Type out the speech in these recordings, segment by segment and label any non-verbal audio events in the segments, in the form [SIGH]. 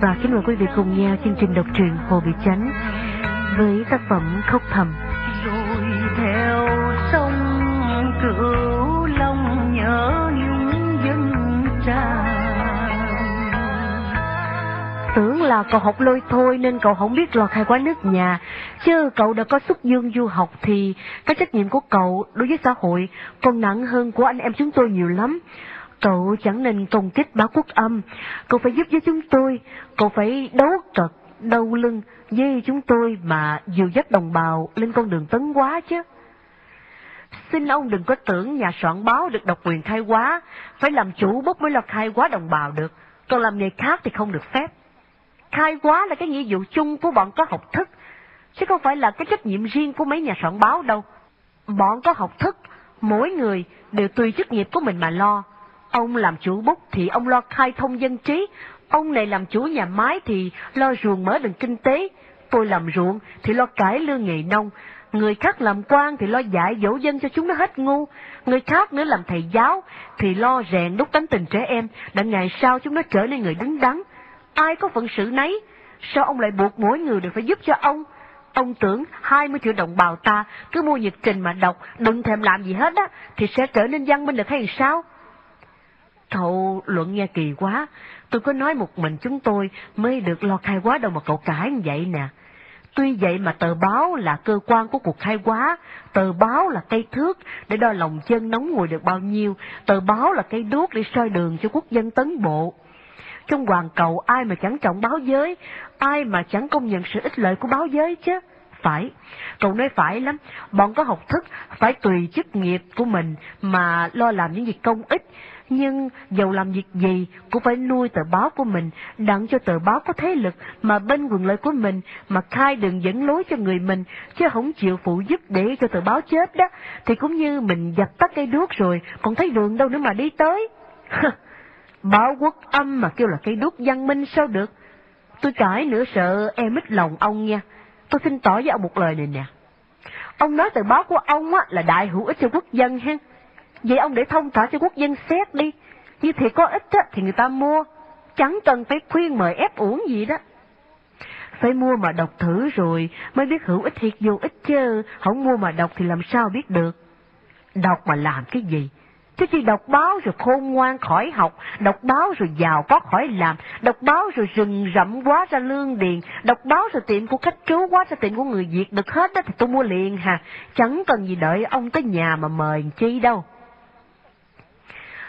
và kính mời quý vị cùng nghe chương trình độc truyện Hồ Bị Chánh với tác phẩm Khóc Thầm. Rồi theo sông cửu long nhớ nhung dân tràn Tưởng là cậu học lôi thôi nên cậu không biết lo khai quá nước nhà. Chứ cậu đã có xuất dương du học thì cái trách nhiệm của cậu đối với xã hội còn nặng hơn của anh em chúng tôi nhiều lắm. Cậu chẳng nên công kích báo quốc âm, cậu phải giúp với chúng tôi, cậu phải đấu cật, đau lưng với chúng tôi mà dìu dắt đồng bào lên con đường tấn hóa chứ. Xin ông đừng có tưởng nhà soạn báo được độc quyền khai hóa, phải làm chủ bốc mới là khai hóa đồng bào được, còn làm nghề khác thì không được phép. Khai hóa là cái nghĩa vụ chung của bọn có học thức, chứ không phải là cái trách nhiệm riêng của mấy nhà soạn báo đâu. Bọn có học thức, mỗi người đều tùy chức nghiệp của mình mà lo. Ông làm chủ bút thì ông lo khai thông dân trí, ông này làm chủ nhà máy thì lo ruộng mở đường kinh tế, tôi làm ruộng thì lo cải lương nghề nông, người khác làm quan thì lo dạy dỗ dân cho chúng nó hết ngu, người khác nữa làm thầy giáo thì lo rèn đúc tánh tình trẻ em, để ngày sau chúng nó trở nên người đứng đắn. Ai có phận sự nấy, sao ông lại buộc mỗi người đều phải giúp cho ông? Ông tưởng 20 triệu đồng bào ta cứ mua nhật trình mà đọc, đừng thèm làm gì hết á, thì sẽ trở nên văn minh được hay sao? Cậu luận nghe kỳ quá, tôi có nói một mình chúng tôi mới được lo khai quá đâu mà cậu cãi như vậy nè. Tuy vậy mà tờ báo là cơ quan của cuộc khai quá, tờ báo là cây thước để đo lòng chân nóng ngồi được bao nhiêu, tờ báo là cây đuốc để soi đường cho quốc dân tấn bộ. Trong hoàn cầu ai mà chẳng trọng báo giới, ai mà chẳng công nhận sự ích lợi của báo giới chứ. Phải, cậu nói phải lắm, bọn có học thức phải tùy chức nghiệp của mình mà lo làm những việc công ích, nhưng dầu làm việc gì cũng phải nuôi tờ báo của mình, đặng cho tờ báo có thế lực mà bên quyền lợi của mình mà khai đường dẫn lối cho người mình, chứ không chịu phụ giúp để cho tờ báo chết đó, thì cũng như mình dập tắt cây đuốc rồi, còn thấy đường đâu nữa mà đi tới. [LAUGHS] báo quốc âm mà kêu là cây đuốc văn minh sao được? Tôi cãi nữa sợ em ít lòng ông nha. Tôi xin tỏ với ông một lời này nè. Ông nói tờ báo của ông á, là đại hữu ích cho quốc dân ha. Vậy ông để thông thả cho quốc dân xét đi. Như thiệt có ích á, thì người ta mua. Chẳng cần phải khuyên mời ép uổng gì đó. Phải mua mà đọc thử rồi mới biết hữu ích thiệt vô ích chứ. Không mua mà đọc thì làm sao biết được. Đọc mà làm cái gì? Chứ chỉ đọc báo rồi khôn ngoan khỏi học, đọc báo rồi giàu có khỏi làm, đọc báo rồi rừng rậm quá ra lương điền, đọc báo rồi tiệm của khách trú quá ra tiệm của người Việt được hết đó thì tôi mua liền hà, chẳng cần gì đợi ông tới nhà mà mời chi đâu.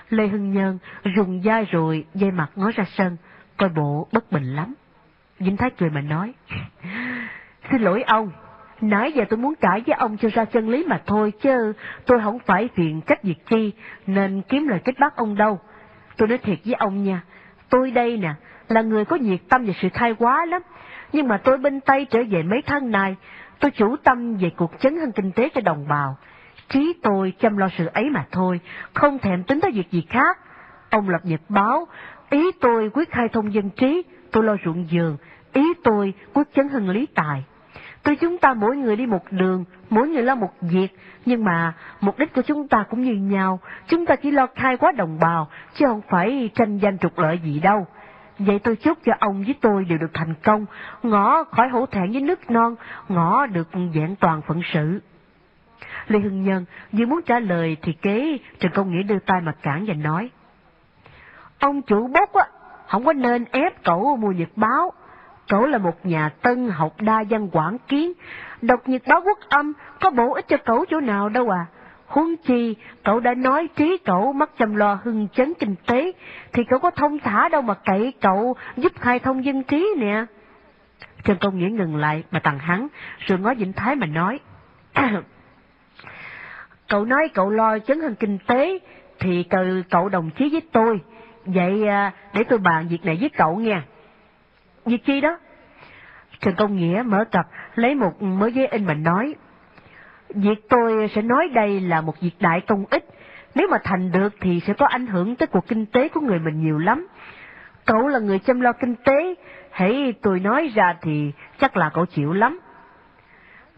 Lê Hưng Nhân dùng dai rồi dây mặt ngó ra sân, coi bộ bất bình lắm. Vĩnh Thái cười mà nói, [LAUGHS] Xin lỗi ông, nãy giờ tôi muốn cãi với ông cho ra chân lý mà thôi, chứ tôi không phải phiền trách việc chi, nên kiếm lời kết bác ông đâu. Tôi nói thiệt với ông nha, tôi đây nè, là người có nhiệt tâm về sự khai quá lắm, nhưng mà tôi bên tay trở về mấy tháng nay, tôi chủ tâm về cuộc chấn hưng kinh tế cho đồng bào. Trí tôi chăm lo sự ấy mà thôi, không thèm tính tới việc gì khác. Ông lập nhật báo, ý tôi quyết khai thông dân trí, tôi lo ruộng giường, ý tôi quyết chấn hưng lý tài. Tuy chúng ta mỗi người đi một đường, mỗi người lo một việc, nhưng mà mục đích của chúng ta cũng như nhau, chúng ta chỉ lo khai quá đồng bào, chứ không phải tranh danh trục lợi gì đâu. Vậy tôi chúc cho ông với tôi đều được thành công, ngõ khỏi hổ thẹn với nước non, ngõ được vẹn toàn phận sự. Lê Hưng Nhân vừa muốn trả lời thì kế Trần Công Nghĩa đưa tay mà cản và nói. Ông chủ bốc á, không có nên ép cậu mua nhật báo. Cậu là một nhà tân học đa văn quảng kiến, đọc nhật báo quốc âm có bổ ích cho cậu chỗ nào đâu à. Huống chi, cậu đã nói trí cậu mắc chăm lo hưng chấn kinh tế, thì cậu có thông thả đâu mà cậy cậu giúp khai thông dân trí nè. Trần Công Nghĩa ngừng lại mà tặng hắn, rồi ngó Vĩnh Thái mà nói. [CLEARS THROAT] cậu nói cậu lo chấn hưng kinh tế, thì cậu, cậu đồng chí với tôi. Vậy à, để tôi bàn việc này với cậu nha. Việc chi đó? Trần Công Nghĩa mở cặp, lấy một mớ giấy in mình nói. Việc tôi sẽ nói đây là một việc đại công ích. Nếu mà thành được thì sẽ có ảnh hưởng tới cuộc kinh tế của người mình nhiều lắm. Cậu là người chăm lo kinh tế, hãy tôi nói ra thì chắc là cậu chịu lắm.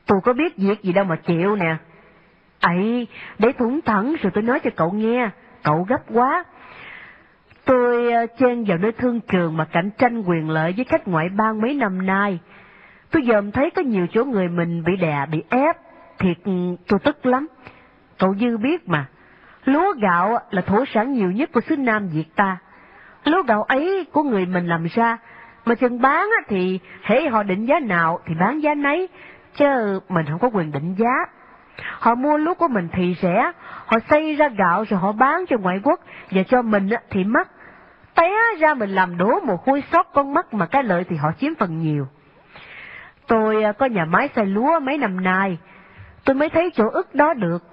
Tôi có biết việc gì đâu mà chịu nè. ấy để thủng thẳng rồi tôi nói cho cậu nghe, cậu gấp quá. Tôi ờ, chen vào nơi thương trường mà cạnh tranh quyền lợi với khách ngoại bang mấy năm nay. Tôi dòm thấy có nhiều chỗ người mình bị đè, bị ép. Thiệt ừ, tôi tức lắm. Cậu Dư biết mà, lúa gạo là thổ sản nhiều nhất của xứ Nam Việt ta. Lúa gạo ấy của người mình làm ra, mà chừng bán thì hễ họ định giá nào thì bán giá nấy, chứ mình không có quyền định giá. Họ mua lúa của mình thì rẻ, họ xây ra gạo rồi họ bán cho ngoại quốc, và cho mình thì mắc. Té ra mình làm đổ một hôi sót con mắt mà cái lợi thì họ chiếm phần nhiều. Tôi à, có nhà máy xay lúa mấy năm nay, tôi mới thấy chỗ ức đó được.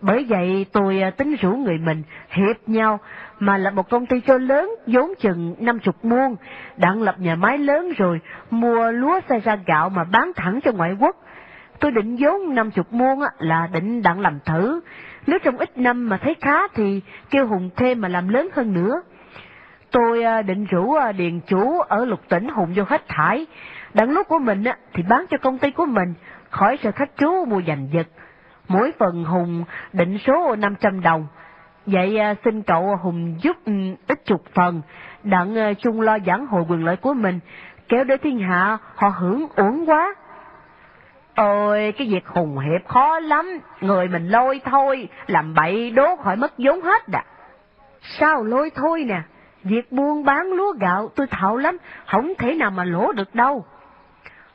Bởi vậy tôi à, tính rủ người mình hiệp nhau mà lập một công ty cho lớn vốn chừng năm chục muôn, đặng lập nhà máy lớn rồi mua lúa xay ra gạo mà bán thẳng cho ngoại quốc. Tôi định vốn năm chục muôn là định đặng làm thử, nếu trong ít năm mà thấy khá thì kêu Hùng thêm mà làm lớn hơn nữa. Tôi à, định rủ à, điền chủ ở lục tỉnh Hùng vô hết thải, đặng lúc của mình à, thì bán cho công ty của mình, khỏi sợ khách chú mua giành giật. Mỗi phần Hùng định số 500 đồng. Vậy xin cậu Hùng giúp ừ, ít chục phần, đặng chung lo giảng hội quyền lợi của mình, kéo để thiên hạ họ hưởng uổng quá. Ôi, cái việc hùng hiệp khó lắm, người mình lôi thôi, làm bậy đố khỏi mất vốn hết à. Sao lôi thôi nè, việc buôn bán lúa gạo tôi thạo lắm, không thể nào mà lỗ được đâu.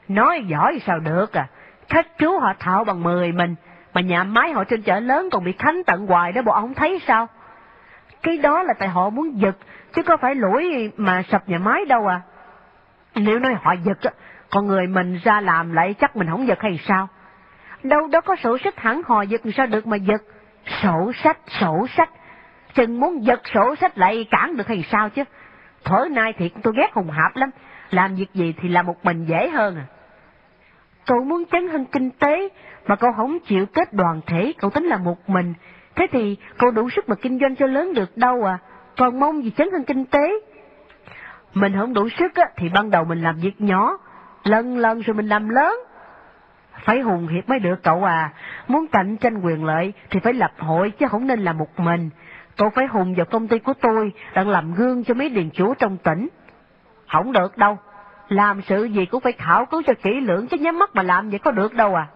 Nói giỏi sao được à, khách chú họ thạo bằng mười mình, mà nhà máy họ trên chợ lớn còn bị khánh tận hoài đó bộ ông thấy sao? Cái đó là tại họ muốn giật, chứ có phải lỗi mà sập nhà máy đâu à. Nếu nói họ giật con người mình ra làm lại chắc mình không giật hay sao? Đâu đó có sổ sách hẳn hò giật sao được mà giật? Sổ sách, sổ sách. Chừng muốn giật sổ sách lại cản được hay sao chứ? Thở nay thiệt tôi ghét hùng hạp lắm. Làm việc gì thì làm một mình dễ hơn à. Cậu muốn chấn hưng kinh tế, mà cậu không chịu kết đoàn thể, cậu tính là một mình. Thế thì cậu đủ sức mà kinh doanh cho lớn được đâu à, còn mong gì chấn hưng kinh tế. Mình không đủ sức á, thì ban đầu mình làm việc nhỏ, lần lần rồi mình làm lớn. Phải hùng hiệp mới được cậu à, muốn cạnh tranh quyền lợi thì phải lập hội chứ không nên là một mình. Cậu phải hùng vào công ty của tôi, đang làm gương cho mấy điền chủ trong tỉnh. Không được đâu, làm sự gì cũng phải khảo cứu cho kỹ lưỡng chứ nhắm mắt mà làm vậy có được đâu à.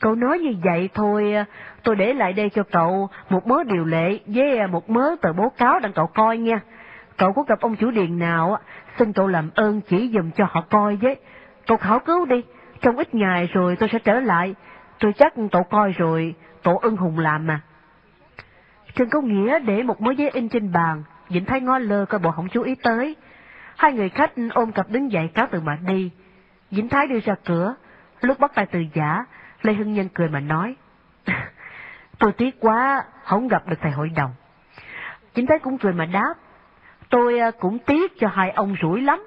Cậu nói như vậy thôi, tôi để lại đây cho cậu một mớ điều lệ với một mớ tờ báo cáo đặng cậu coi nha. Cậu có gặp ông chủ điền nào, xin cậu làm ơn chỉ dùm cho họ coi với. Cậu khảo cứu đi, trong ít ngày rồi tôi sẽ trở lại. Tôi chắc cậu coi rồi, tổ ưng hùng làm mà. Trần Công Nghĩa để một mớ giấy in trên bàn, Vĩnh Thái ngó lơ coi bộ không chú ý tới. Hai người khách ôm cặp đứng dậy cáo từ mà đi. Vĩnh Thái đưa ra cửa, lúc bắt tay từ giả, Lê Hưng Nhân cười mà nói. [LAUGHS] tôi tiếc quá, không gặp được thầy hội đồng. Vĩnh Thái cũng cười mà đáp. Tôi à, cũng tiếc cho hai ông rủi lắm.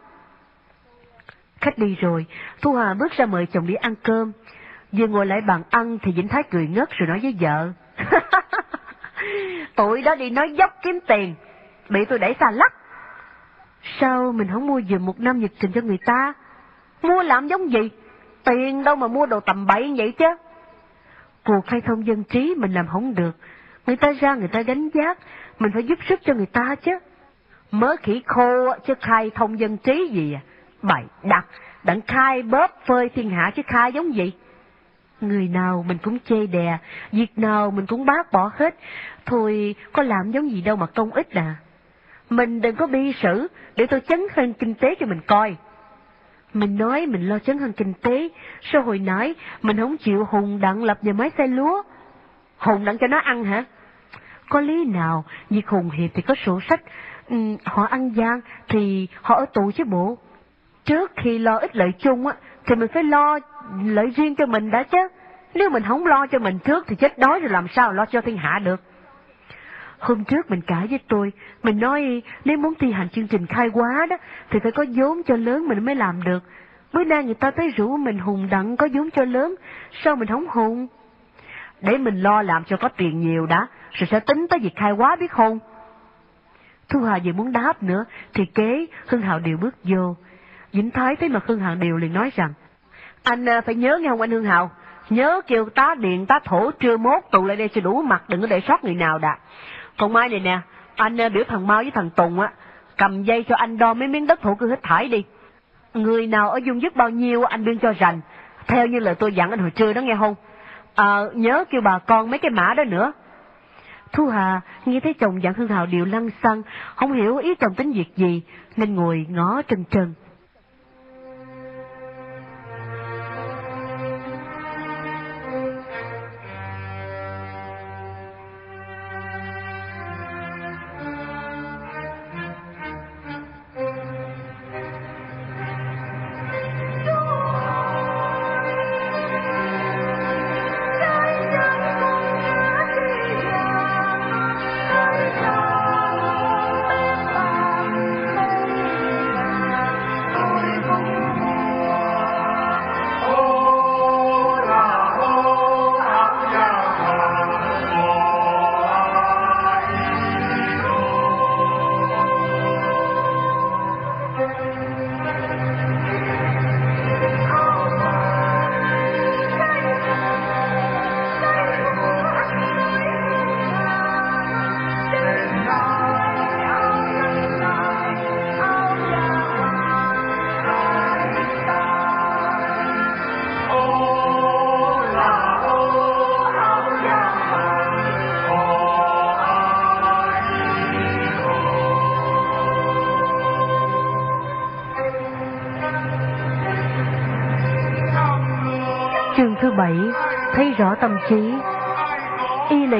Khách đi rồi, Thu Hà bước ra mời chồng đi ăn cơm. Vừa ngồi lại bàn ăn thì Vĩnh Thái cười ngất rồi nói với vợ. [LAUGHS] Tụi đó đi nói dốc kiếm tiền, bị tôi đẩy xa lắc. Sao mình không mua giùm một năm nhật trình cho người ta? Mua làm giống gì? Tiền đâu mà mua đồ tầm bậy vậy chứ? Cuộc khai thông dân trí mình làm không được. Người ta ra người ta đánh giá, mình phải giúp sức cho người ta chứ. Mớ khỉ khô chứ khai thông dân trí gì à? Bày đặt, đặng khai bóp phơi thiên hạ chứ khai giống gì? Người nào mình cũng chê đè, việc nào mình cũng bác bỏ hết. Thôi, có làm giống gì đâu mà công ích à. Mình đừng có bi sử, để tôi chấn hơn kinh tế cho mình coi. Mình nói mình lo chấn hơn kinh tế, sao hồi nãy mình không chịu Hùng đặng lập nhà máy xe lúa? Hùng đặng cho nó ăn hả? Có lý nào, việc Hùng Hiệp thì có sổ sách, ừ, họ ăn gian thì họ ở tù chứ bộ. Trước khi lo ích lợi chung á, thì mình phải lo lợi riêng cho mình đã chứ. Nếu mình không lo cho mình trước thì chết đói rồi làm sao lo cho thiên hạ được. Hôm trước mình cãi với tôi, mình nói nếu muốn thi hành chương trình khai hóa đó, thì phải có vốn cho lớn mình mới làm được. Bữa nay người ta tới rủ mình hùng đặng có vốn cho lớn, sao mình không hùng? Để mình lo làm cho có tiền nhiều đã, rồi sẽ tính tới việc khai hóa biết không? Thu Hà vừa muốn đáp nữa, thì kế Hưng Hào Điều bước vô. Vĩnh Thái thấy mà Hưng Hào Điều liền nói rằng, anh à, phải nhớ nghe không anh hương Hào, nhớ kêu tá điện tá thổ trưa mốt tụ lại đây cho đủ mặt, đừng có để sót người nào đã. Còn mai này nè, Anh à, biểu thằng Mau với thằng Tùng á, cầm dây cho anh đo mấy miếng đất thổ cư hết thải đi. Người nào ở dung dứt bao nhiêu anh đương cho rành, theo như lời tôi dặn anh hồi trưa đó nghe không? À, nhớ kêu bà con mấy cái mã đó nữa. Thu Hà nghe thấy chồng dặn Hương Hào điều lăng xăng, không hiểu ý chồng tính việc gì, nên ngồi ngó trần trần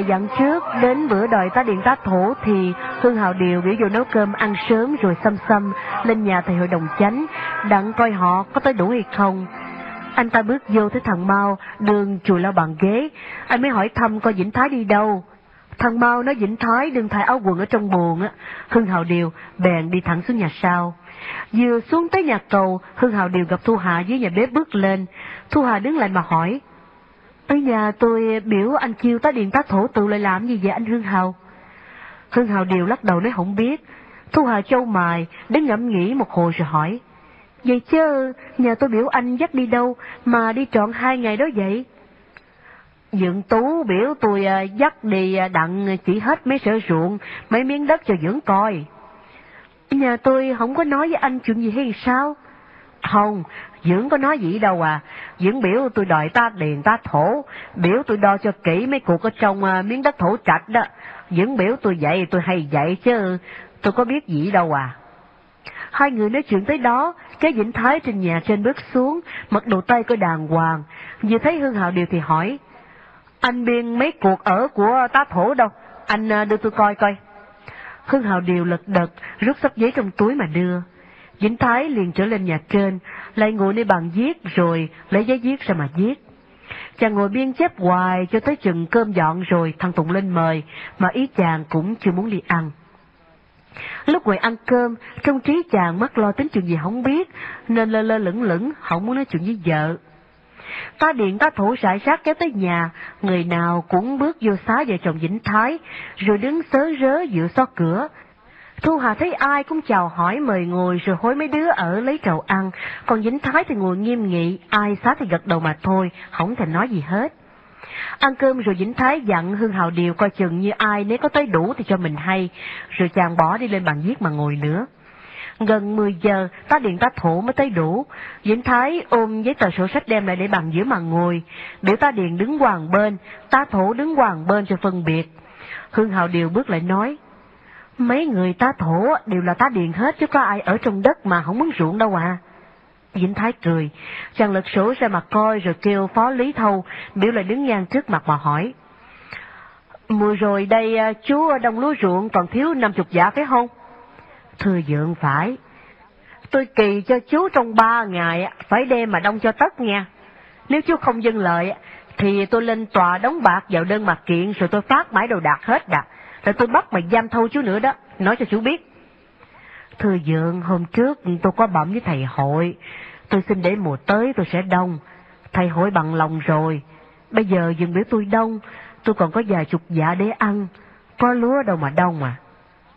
dặn trước, đến bữa đòi tá điện tá thổ thì Hương Hào Điều biểu vô nấu cơm ăn sớm rồi xăm xăm lên nhà thầy hội đồng chánh, đặng coi họ có tới đủ hay không. Anh ta bước vô thấy thằng Mau đường chùi lao bàn ghế, anh mới hỏi thăm coi Vĩnh Thái đi đâu. Thằng Mau nói Vĩnh Thái đừng thay áo quần ở trong buồn á, Hương Hào Điều bèn đi thẳng xuống nhà sau. Vừa xuống tới nhà cầu, Hương Hào Điều gặp Thu Hà dưới nhà bếp bước lên. Thu Hà đứng lại mà hỏi, tới nhà tôi biểu anh chiêu tá điện tá thổ tự lại làm gì vậy anh Hương Hào? Hương Hào Điều lắc đầu nói không biết. Thu Hà châu mài, đến ngẫm nghĩ một hồi rồi hỏi, Vậy chứ, nhà tôi biểu anh dắt đi đâu mà đi trọn hai ngày đó vậy? dưỡng Tú biểu tôi à, dắt đi à, đặng chỉ hết mấy sở ruộng, mấy miếng đất cho dưỡng coi. Nhà tôi không có nói với anh chuyện gì hay sao? Không, Dưỡng có nói gì đâu à. Dưỡng biểu tôi đòi ta điền ta thổ, biểu tôi đo cho kỹ mấy cuộc ở trong uh, miếng đất thổ trạch đó. Dưỡng biểu tôi dạy tôi hay dạy chứ, tôi có biết gì đâu à. Hai người nói chuyện tới đó, cái Vĩnh Thái trên nhà trên bước xuống, mặc đồ tay có đàng hoàng. Vừa thấy Hương Hào Điều thì hỏi, anh biên mấy cuộc ở của tá thổ đâu, anh à, đưa tôi coi coi. Hương Hào Điều lật đật, rút sắp giấy trong túi mà đưa. Vĩnh Thái liền trở lên nhà trên, lại ngồi nơi bàn viết rồi lấy giấy viết ra mà viết. Chàng ngồi biên chép hoài cho tới chừng cơm dọn rồi thằng Tùng lên mời, mà ý chàng cũng chưa muốn đi ăn. Lúc ngồi ăn cơm, trong trí chàng mắc lo tính chuyện gì không biết, nên lơ lơ lửng lửng, không muốn nói chuyện với vợ. Ta điện ta thủ sải sát kéo tới nhà, người nào cũng bước vô xá vợ chồng Vĩnh Thái, rồi đứng sớ rớ giữa so cửa. Thu Hà thấy ai cũng chào hỏi mời ngồi rồi hối mấy đứa ở lấy trầu ăn, còn Vĩnh Thái thì ngồi nghiêm nghị, ai xá thì gật đầu mà thôi, không thể nói gì hết. Ăn cơm rồi Vĩnh Thái dặn Hương Hào Điều coi chừng như ai nếu có tới đủ thì cho mình hay, rồi chàng bỏ đi lên bàn viết mà ngồi nữa. Gần 10 giờ, tá điện tá thủ mới tới đủ. Vĩnh Thái ôm giấy tờ sổ sách đem lại để bàn giữa mà ngồi. Biểu tá điện đứng hoàng bên, tá thủ đứng hoàng bên cho phân biệt. Hương Hào Điều bước lại nói, Mấy người tá thổ đều là tá điền hết chứ có ai ở trong đất mà không muốn ruộng đâu à. Vĩnh Thái cười, chàng lật sổ ra mặt coi rồi kêu phó Lý Thâu, biểu lại đứng ngang trước mặt mà hỏi. Mùa rồi đây à, chú đông lúa ruộng còn thiếu năm chục giả phải không? Thưa dượng phải. Tôi kỳ cho chú trong ba ngày phải đem mà đông cho tất nha. Nếu chú không dâng lợi thì tôi lên tòa đóng bạc vào đơn mặt kiện rồi tôi phát mãi đồ đạc hết đạc. Rồi tôi bắt mày giam thâu chú nữa đó, nói cho chú biết. Thưa dượng, hôm trước tôi có bẩm với thầy hội, tôi xin để mùa tới tôi sẽ đông. Thầy hội bằng lòng rồi, bây giờ dừng biểu tôi đông, tôi còn có vài chục dạ để ăn, có lúa đâu mà đông à.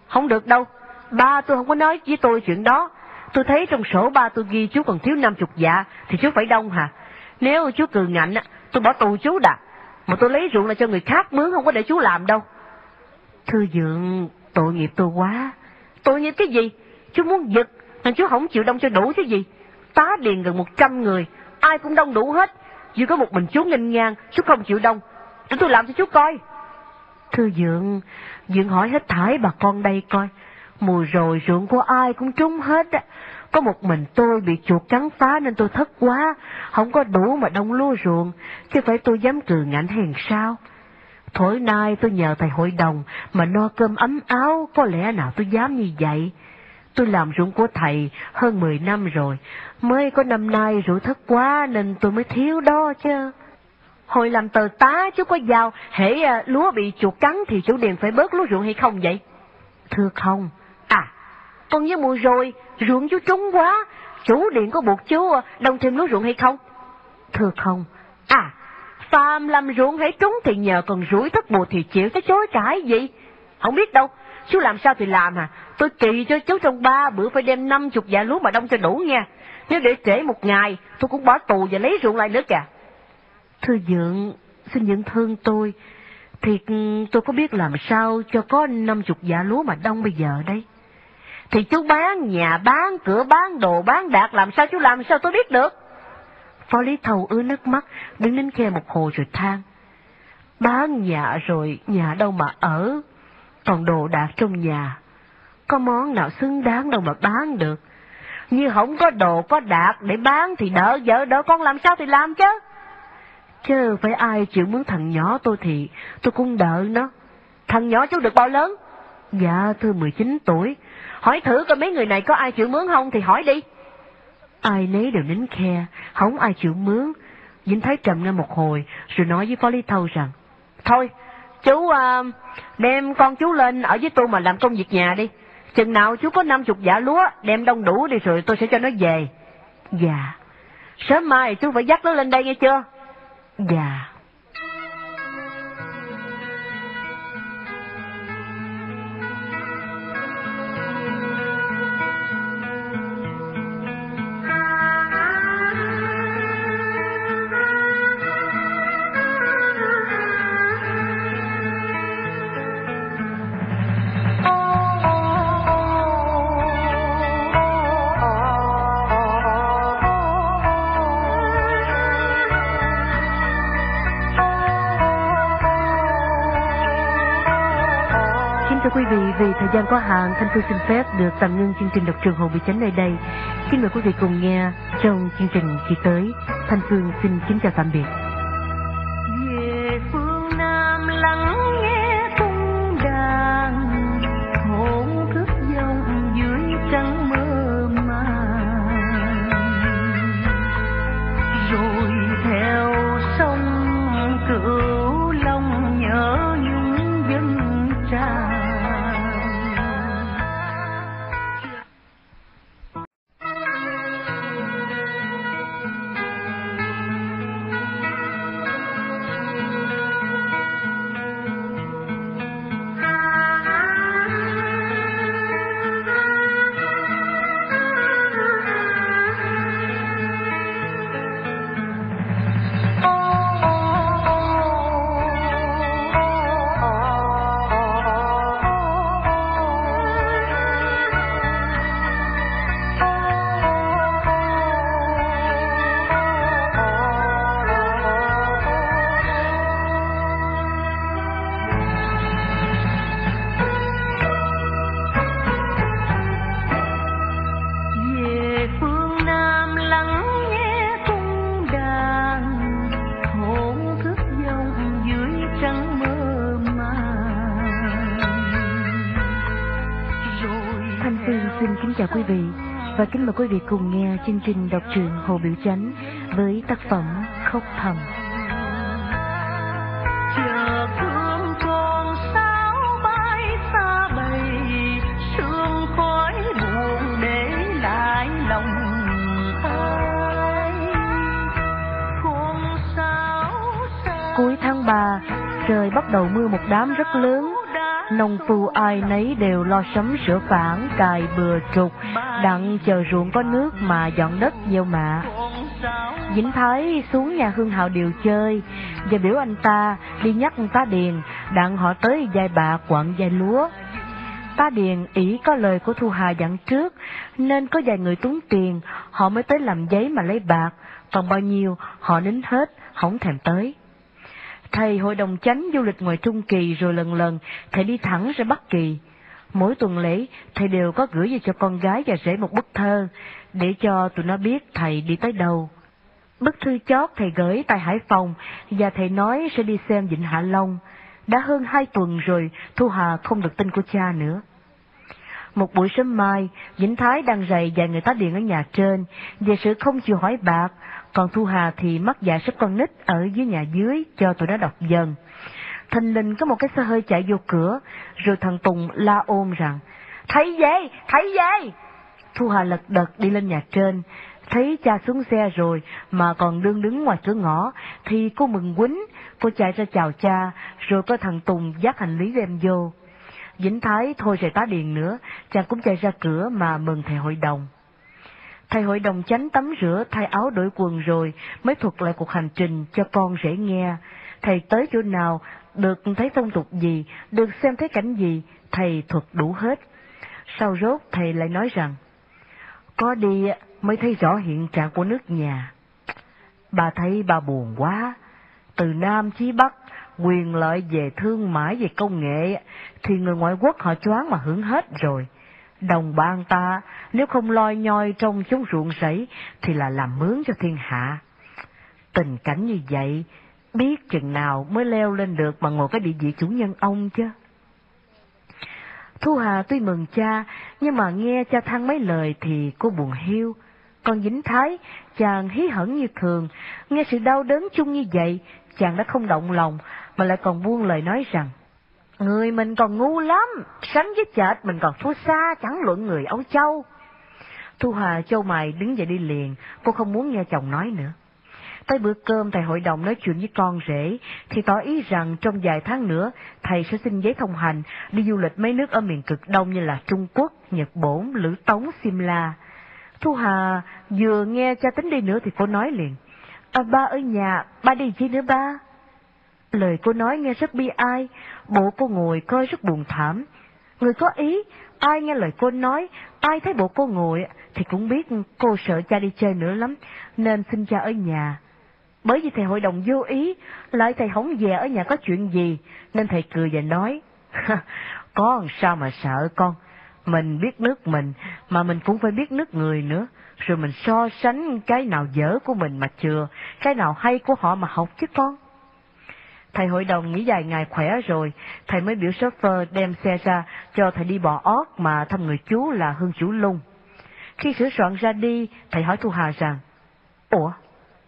Không được đâu, ba tôi không có nói với tôi chuyện đó. Tôi thấy trong sổ ba tôi ghi chú còn thiếu năm chục dạ, thì chú phải đông hả? Nếu chú cường ngạnh, tôi bỏ tù chú đã. Mà tôi lấy ruộng là cho người khác mướn, không có để chú làm đâu. Thư dượng, tội nghiệp tôi quá. Tội nghiệp cái gì? Chú muốn giật, mà chú không chịu đông cho đủ chứ gì. Tá điền gần một trăm người, ai cũng đông đủ hết. Chỉ có một mình chú nghênh ngang, chú không chịu đông. Để tôi làm cho chú coi. Thưa Dượng, Dượng hỏi hết thải bà con đây coi. Mùa rồi ruộng của ai cũng trúng hết á. Có một mình tôi bị chuột cắn phá nên tôi thất quá, không có đủ mà đông lúa ruộng, chứ phải tôi dám trừ ngạnh hèn sao. Thổi nay tôi nhờ thầy hội đồng mà no cơm ấm áo, có lẽ nào tôi dám như vậy. Tôi làm ruộng của thầy hơn 10 năm rồi, mới có năm nay rủi thất quá nên tôi mới thiếu đó chứ. Hồi làm tờ tá chứ có giao, hễ à, lúa bị chuột cắn thì chủ điền phải bớt lúa ruộng hay không vậy? Thưa không. À, còn nhớ mùa rồi, ruộng chú trúng quá, chủ điện có buộc chú à, đồng đông thêm lúa ruộng hay không? Thưa không. À, phàm làm ruộng hãy trúng thì nhờ còn rủi thất bùa thì chịu cái chối cãi gì? Không biết đâu, chú làm sao thì làm à, tôi kỳ cho chú trong ba bữa phải đem năm chục dạ lúa mà đông cho đủ nha. Nếu để trễ một ngày, tôi cũng bỏ tù và lấy ruộng lại nữa kìa. Thưa Dượng, xin Dượng thương tôi. Thiệt ừ, tôi có biết làm sao cho có năm chục dạ lúa mà đông bây giờ đây. Thì chú bán nhà, bán cửa, bán đồ, bán đạt, làm sao chú làm sao tôi biết được. Phó Lý Thầu ứa nước mắt, đứng đến khe một hồ rồi than. Bán nhà rồi, nhà đâu mà ở, còn đồ đạc trong nhà. Có món nào xứng đáng đâu mà bán được. Như không có đồ có đạt để bán thì đỡ vợ đỡ con làm sao thì làm chứ. Chứ phải ai chịu mướn thằng nhỏ tôi thì tôi cũng đợi nó. Thằng nhỏ chú được bao lớn? Dạ thưa 19 tuổi. Hỏi thử coi mấy người này có ai chịu mướn không thì hỏi đi. Ai nấy đều nín khe, không ai chịu mướn. Dính thấy trầm ngâm một hồi, rồi nói với Phó Lý Thâu rằng, Thôi, chú uh, đem con chú lên ở với tôi mà làm công việc nhà đi. Chừng nào chú có năm chục giả lúa, đem đông đủ đi rồi tôi sẽ cho nó về. Dạ. Sớm mai chú phải dắt nó lên đây nghe chưa? Dạ. Có hạn, Thanh Phương xin phép được tạm ngưng chương trình đọc trường Hồ Bị Chánh nơi đây. Xin mời quý vị cùng nghe trong chương trình kỳ tới. Thanh Phương xin kính chào tạm biệt. Kính mời quý vị cùng nghe chương trình đọc truyện Hồ Biểu Chánh với tác phẩm Khóc Thầm. Cuối tháng 3, trời bắt đầu mưa một đám rất lớn. Nông phu ai nấy đều lo sắm sửa phản, cài bừa trục, đặng chờ ruộng có nước mà dọn đất gieo mạ. Vĩnh Thái xuống nhà Hương Hạo điều chơi, và biểu anh ta đi nhắc ta điền, đặng họ tới giai bạc quận giai lúa. Tá Điền ý có lời của Thu Hà dặn trước, nên có vài người túng tiền, họ mới tới làm giấy mà lấy bạc, còn bao nhiêu họ nín hết, không thèm tới. Thầy hội đồng chánh du lịch ngoài Trung Kỳ rồi lần lần thầy đi thẳng ra Bắc Kỳ. Mỗi tuần lễ, thầy đều có gửi về cho con gái và rể một bức thơ, để cho tụi nó biết thầy đi tới đâu. Bức thư chót thầy gửi tại Hải Phòng, và thầy nói sẽ đi xem Vịnh Hạ Long. Đã hơn hai tuần rồi, Thu Hà không được tin của cha nữa. Một buổi sớm mai, Vĩnh Thái đang rầy vài người tá điện ở nhà trên, về sự không chịu hỏi bạc, còn Thu Hà thì mắc dạ sắp con nít ở dưới nhà dưới cho tụi nó đọc dần. Thình lình có một cái xe hơi chạy vô cửa, rồi thằng Tùng la ôm rằng, Thấy về, thấy về! Thu Hà lật đật đi lên nhà trên, thấy cha xuống xe rồi mà còn đương đứng ngoài cửa ngõ, thì cô mừng quýnh, cô chạy ra chào cha, rồi có thằng Tùng dắt hành lý đem vô. Vĩnh Thái thôi sẽ tá điền nữa, chàng cũng chạy ra cửa mà mừng thầy hội đồng. Thầy hội đồng chánh tắm rửa, thay áo đổi quần rồi, mới thuật lại cuộc hành trình cho con dễ nghe. Thầy tới chỗ nào, được thấy phong tục gì, được xem thấy cảnh gì, thầy thuật đủ hết. Sau rốt thầy lại nói rằng, có đi mới thấy rõ hiện trạng của nước nhà. Bà thấy bà buồn quá, từ Nam chí Bắc, quyền lợi về thương mại về công nghệ, thì người ngoại quốc họ choáng mà hưởng hết rồi. Đồng bang ta, nếu không loi nhoi trong chúng ruộng rẫy, thì là làm mướn cho thiên hạ. Tình cảnh như vậy, biết chừng nào mới leo lên được mà ngồi cái địa vị chủ nhân ông chứ. Thu Hà tuy mừng cha, nhưng mà nghe cha than mấy lời thì cô buồn hiu. Còn Vĩnh Thái, chàng hí hẩn như thường, nghe sự đau đớn chung như vậy, chàng đã không động lòng, mà lại còn buông lời nói rằng, Người mình còn ngu lắm, sánh với chợt mình còn thua xa, chẳng luận người Âu Châu. Thu Hà châu mày đứng dậy đi liền, cô không muốn nghe chồng nói nữa. Tới bữa cơm thầy hội đồng nói chuyện với con rể, thì tỏ ý rằng trong vài tháng nữa, thầy sẽ xin giấy thông hành đi du lịch mấy nước ở miền cực đông như là Trung Quốc, Nhật Bổn, Lữ Tống, Simla. Thu Hà vừa nghe cha tính đi nữa thì cô nói liền, à, ba ở nhà, ba đi chi nữa ba? Lời cô nói nghe rất bi ai, bộ cô ngồi coi rất buồn thảm. Người có ý, ai nghe lời cô nói, ai thấy bộ cô ngồi thì cũng biết cô sợ cha đi chơi nữa lắm, nên xin cha ở nhà. Bởi vì thầy hội đồng vô ý, lại thầy không về ở nhà có chuyện gì, nên thầy cười và nói, con sao mà sợ con, mình biết nước mình, mà mình cũng phải biết nước người nữa, rồi mình so sánh cái nào dở của mình mà chừa, cái nào hay của họ mà học chứ con. Thầy hội đồng nghỉ dài ngày khỏe rồi, thầy mới biểu chauffeur đem xe ra cho thầy đi bò ót mà thăm người chú là Hương Chủ Lung. Khi sửa soạn ra đi, thầy hỏi Thu Hà rằng, Ủa,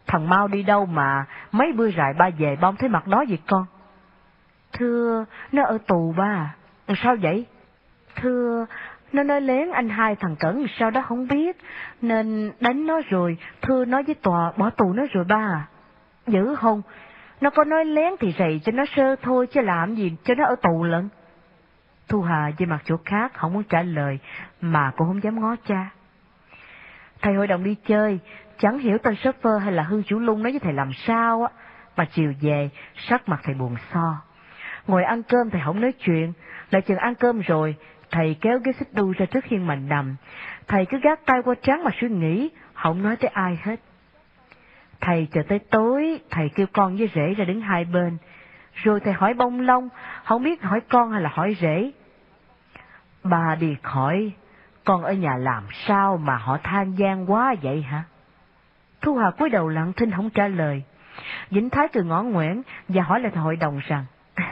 thằng Mau đi đâu mà mấy bữa rại ba về bông thấy mặt đó vậy con? Thưa, nó ở tù ba. Sao vậy? Thưa, nó nói lén anh hai thằng Cẩn sao đó không biết, nên đánh nó rồi, thưa nói với tòa bỏ tù nó rồi ba. Dữ không? Nó có nói lén thì rầy cho nó sơ thôi chứ làm gì cho nó ở tù lận. Thu Hà về mặt chỗ khác không muốn trả lời mà cũng không dám ngó cha. Thầy hội đồng đi chơi, chẳng hiểu tên shopper hay là Hương Chủ Lung nói với thầy làm sao á, mà chiều về sắc mặt thầy buồn so. Ngồi ăn cơm thầy không nói chuyện, lại chừng ăn cơm rồi, thầy kéo ghế xích đu ra trước hiên mà nằm. Thầy cứ gác tay qua trán mà suy nghĩ, không nói tới ai hết. Thầy chờ tới tối, thầy kêu con với rể ra đứng hai bên. Rồi thầy hỏi bông lông, không biết hỏi con hay là hỏi rể. Bà đi khỏi, con ở nhà làm sao mà họ than gian quá vậy hả? Thu Hà cúi đầu lặng thinh không trả lời. Vĩnh Thái từ ngõ nguyện và hỏi lại hội đồng rằng, [LAUGHS]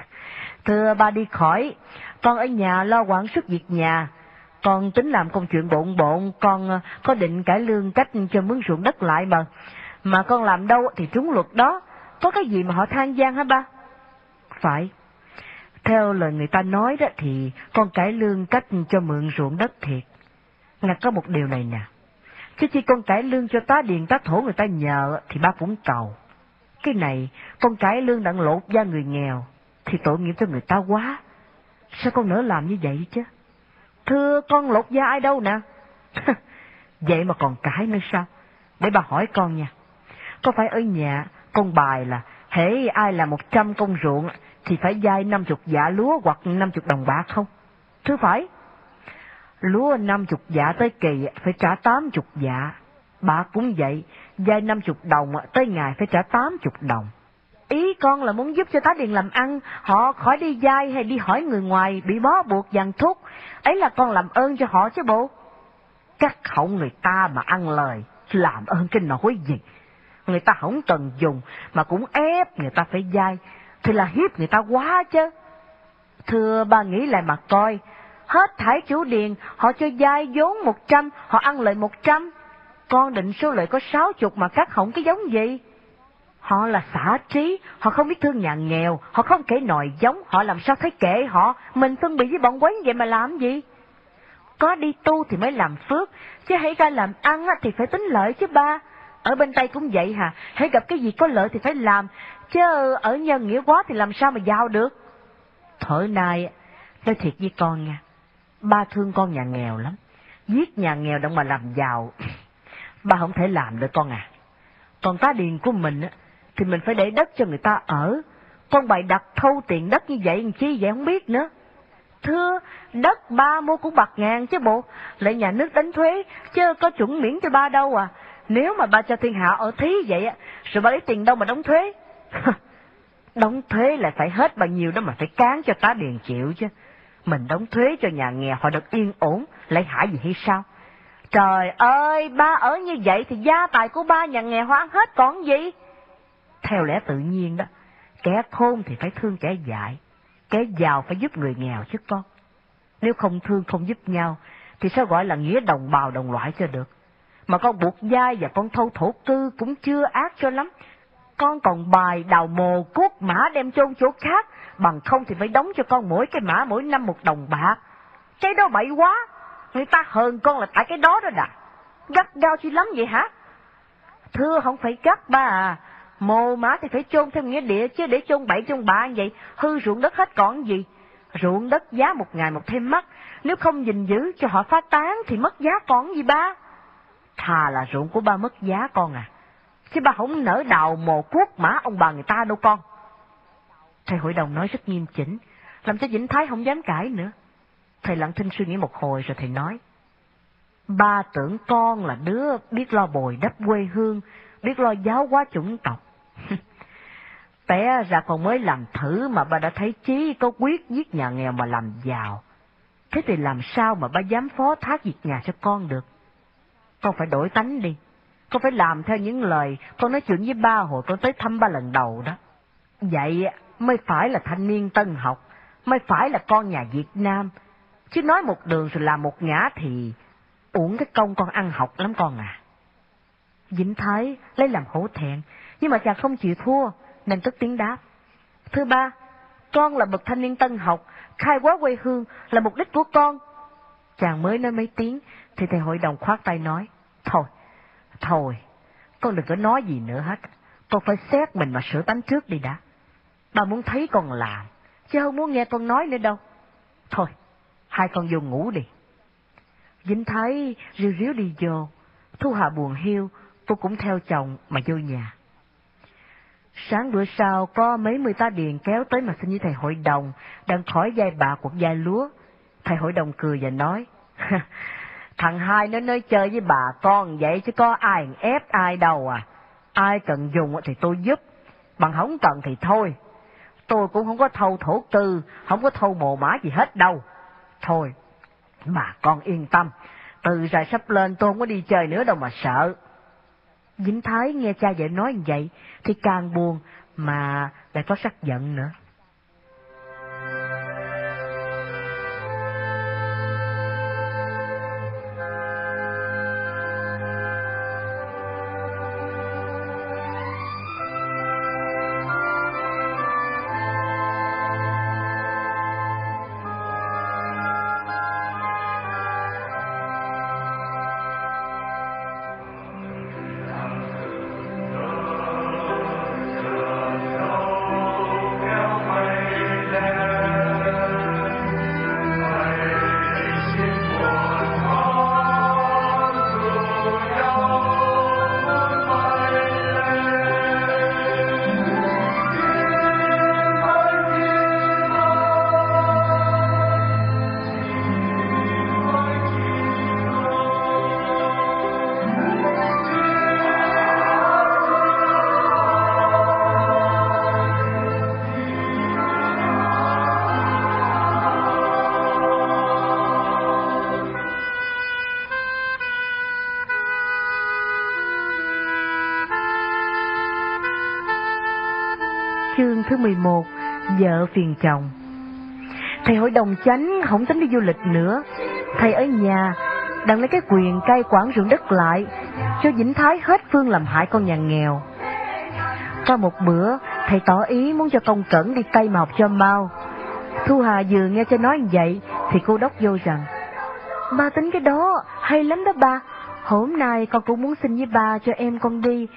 Thưa ba đi khỏi, con ở nhà lo quản sức việc nhà, con tính làm công chuyện bộn bộn, con ờ, có định cải lương cách cho mướn ruộng đất lại mà. Mà con làm đâu thì trúng luật đó, có cái gì mà họ than gian hả ba? Phải. Theo lời người ta nói đó thì con cải lương cách cho mượn ruộng đất thiệt. Ngặt có một điều này nè. Chứ chi con cải lương cho tá điền tá thổ người ta nhờ, thì ba cũng cầu. Cái này, con cải lương đặng lột da người nghèo, thì tội nghiệp cho người ta quá. Sao con nỡ làm như vậy chứ? Thưa con, lột da ai đâu nè? [LAUGHS] vậy mà còn cãi nữa sao? Để bà hỏi con nha. Có phải ở nhà con bài là, hễ ai là một trăm công ruộng, thì phải dai năm chục dạ lúa hoặc năm chục đồng bạc không? Thưa phải. Lúa năm chục dạ tới kỳ phải trả tám chục dạ. Bà cũng vậy, dây năm chục đồng tới ngày phải trả tám chục đồng. Ý con là muốn giúp cho tá điền làm ăn, họ khỏi đi dai hay đi hỏi người ngoài bị bó buộc dằn thúc. Ấy là con làm ơn cho họ chứ bộ. Cắt khẩu người ta mà ăn lời, làm ơn cái nỗi gì. Người ta không cần dùng mà cũng ép người ta phải dai, thì là hiếp người ta quá chứ. Thưa ba nghĩ lại mà coi, hết thải chủ điền, họ cho dai vốn một trăm, họ ăn lợi một trăm. Con định số lợi có sáu chục mà cắt hỏng cái giống gì? Họ là xả trí, họ không biết thương nhà nghèo, họ không kể nòi giống, họ làm sao thấy kể họ, mình phân bị với bọn quấy vậy mà làm gì? Có đi tu thì mới làm phước, chứ hãy ra làm ăn thì phải tính lợi chứ ba. Ở bên Tây cũng vậy hả, hãy gặp cái gì có lợi thì phải làm, chứ ở nhân nghĩa quá thì làm sao mà giàu được. Thở nay, nói thiệt với con nha, ba thương con nhà nghèo lắm, giết nhà nghèo đâu mà làm giàu, [CLEARS THROAT] ba không thể làm được con à. Còn tá điền của mình thì mình phải để đất cho người ta ở. Con bày đặt thâu tiền đất như vậy làm chi vậy không biết nữa. Thưa, đất ba mua cũng bạc ngàn chứ bộ, lại nhà nước đánh thuế, chứ có chuẩn miễn cho ba đâu à. Nếu mà ba cho thiên hạ ở thí vậy á, rồi ba lấy tiền đâu mà đóng thuế? [LAUGHS] đóng thuế là phải hết bao nhiêu đó mà phải cán cho tá điền chịu chứ. Mình đóng thuế cho nhà nghèo họ được yên ổn, lấy hại gì hay sao? Trời ơi, ba ở như vậy thì gia tài của ba nhà nghèo hoang hết còn gì? Theo lẽ tự nhiên đó, kẻ khôn thì phải thương kẻ dại, kẻ giàu phải giúp người nghèo chứ con. Nếu không thương không giúp nhau, thì sao gọi là nghĩa đồng bào đồng loại cho được. Mà con buộc dai và con thâu thổ cư cũng chưa ác cho lắm. Con còn bài đào mồ cốt mã đem chôn chỗ khác, bằng không thì phải đóng cho con mỗi cái mã mỗi năm một đồng bạc. Cái đó bậy quá, người ta hờn con là tại cái đó đó đã Gắt gao chi lắm vậy hả? Thưa không phải gắt ba à, Mồ mã thì phải chôn theo nghĩa địa chứ để chôn bậy chôn bạ vậy, hư ruộng đất hết còn gì. Ruộng đất giá một ngày một thêm mắt, nếu không gìn giữ cho họ phá tán thì mất giá còn gì ba. Thà là ruộng của ba mất giá con à, chứ ba không nỡ đào mồ cuốc mã ông bà người ta đâu con. Thầy hội đồng nói rất nghiêm chỉnh, làm cho Vĩnh Thái không dám cãi nữa. Thầy lặng thinh suy nghĩ một hồi rồi thầy nói. Ba tưởng con là đứa biết lo bồi đắp quê hương, biết lo giáo hóa chủng tộc. [LAUGHS] Té ra còn mới làm thử mà ba đã thấy chí có quyết giết nhà nghèo mà làm giàu. Thế thì làm sao mà ba dám phó thác việc nhà cho con được? Con phải đổi tánh đi. Con phải làm theo những lời con nói chuyện với ba hồi con tới thăm ba lần đầu đó. Vậy mới phải là thanh niên tân học, mới phải là con nhà Việt Nam. Chứ nói một đường rồi làm một ngã thì uổng cái công con ăn học lắm con à. Vĩnh Thái lấy làm hổ thẹn, nhưng mà chàng không chịu thua, nên tức tiếng đáp. Thưa ba, con là bậc thanh niên tân học, khai quá quê hương là mục đích của con. Chàng mới nói mấy tiếng, thì thầy hội đồng khoát tay nói, Thôi, thôi, con đừng có nói gì nữa hết, con phải xét mình mà sửa tánh trước đi đã. Ba muốn thấy con làm, chứ không muốn nghe con nói nữa đâu. Thôi, hai con vô ngủ đi. Dính Thái riu riu đi vô, Thu Hà buồn hiu, cô cũng theo chồng mà vô nhà. Sáng bữa sau có mấy mươi ta điền kéo tới mà xin với thầy hội đồng, đang khỏi dây bạc hoặc dây lúa. Thầy hội đồng cười và nói, [LAUGHS] thằng hai nó nơi chơi với bà con vậy chứ có ai ép ai đâu à. Ai cần dùng thì tôi giúp, bằng không cần thì thôi. Tôi cũng không có thâu thổ tư, không có thâu mồ mã gì hết đâu. Thôi, mà con yên tâm, từ giờ sắp lên tôi không có đi chơi nữa đâu mà sợ. Vĩnh Thái nghe cha vợ nói như vậy thì càng buồn mà lại có sắc giận nữa. 11 Vợ phiền chồng. Thầy hội đồng chánh không tính đi du lịch nữa. Thầy ở nhà, đang lấy cái quyền cai quản ruộng đất lại, Cho Vĩnh Thái hết phương làm hại con nhà nghèo. Qua một bữa, Thầy tỏ ý muốn cho công cẩn đi Tây mà học cho mau. Thu Hà vừa nghe cho nói như vậy, Thì cô đốc vô rằng, Ba tính cái đó, hay lắm đó ba. Hôm nay con cũng muốn xin với ba cho em con đi,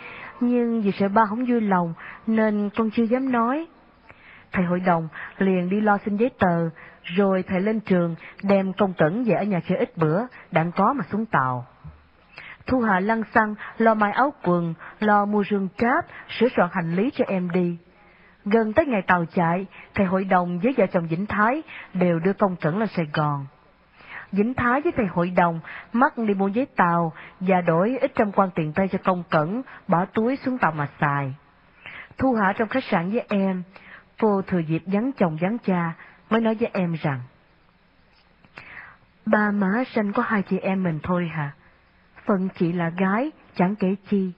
Nhưng vì sợ ba không vui lòng, Nên con chưa dám nói. Thầy hội đồng liền đi lo xin giấy tờ Rồi thầy lên trường Đem công cẩn về ở nhà chơi ít bữa Đặng có mà xuống tàu Thu Hà lăn xăng, lo mai áo quần, lo mua rương tráp, sửa soạn hành lý cho em đi. Gần tới ngày tàu chạy, thầy hội đồng với vợ chồng Vĩnh Thái đều đưa công cẩn lên Sài Gòn. Vĩnh Thái với thầy hội đồng mắc đi mua giấy tàu và đổi ít trăm quan tiền tây cho công cẩn, bỏ túi xuống tàu mà xài. Thu Hạ trong khách sạn với em, cô thừa dịp vắng chồng vắng cha, mới nói với em rằng Ba má sanh có hai chị em mình thôi hả? Phần chị là gái, chẳng kể chi.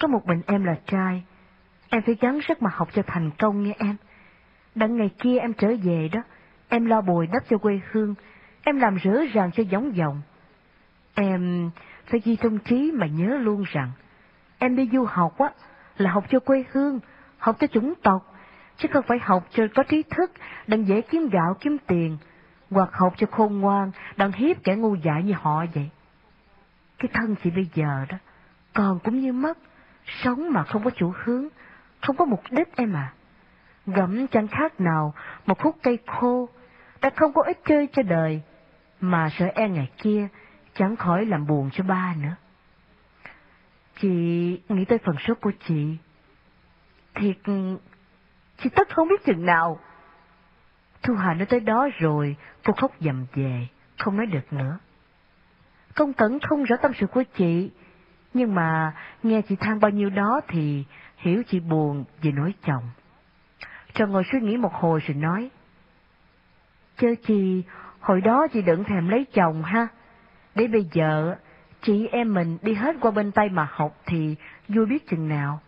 Có một mình em là trai. Em phải gắng sức mà học cho thành công nghe em. Đặng ngày kia em trở về đó, em lo bồi đắp cho quê hương, em làm rỡ ràng cho giống dòng. Em phải ghi thông trí mà nhớ luôn rằng, em đi du học á, là học cho quê hương, học cho chủng tộc, chứ không phải học cho có trí thức, đặng dễ kiếm gạo kiếm tiền, hoặc học cho khôn ngoan, đặng hiếp kẻ ngu dại như họ vậy. Cái thân chị bây giờ đó, còn cũng như mất, sống mà không có chủ hướng, không có mục đích em à. Gẫm chẳng khác nào một khúc cây khô, đã không có ích chơi cho đời, mà sợ e ngày kia chẳng khỏi làm buồn cho ba nữa. Chị nghĩ tới phần số của chị, thiệt chị tất không biết chừng nào. Thu Hà nói tới đó rồi, cô khóc dầm về, không nói được nữa. Công Cẩn không rõ tâm sự của chị, nhưng mà nghe chị than bao nhiêu đó thì hiểu chị buồn vì nỗi chồng. Trần ngồi suy nghĩ một hồi rồi nói, Chớ chị, hồi đó chị đừng thèm lấy chồng ha, để bây giờ chị em mình đi hết qua bên Tây mà học thì vui biết chừng nào.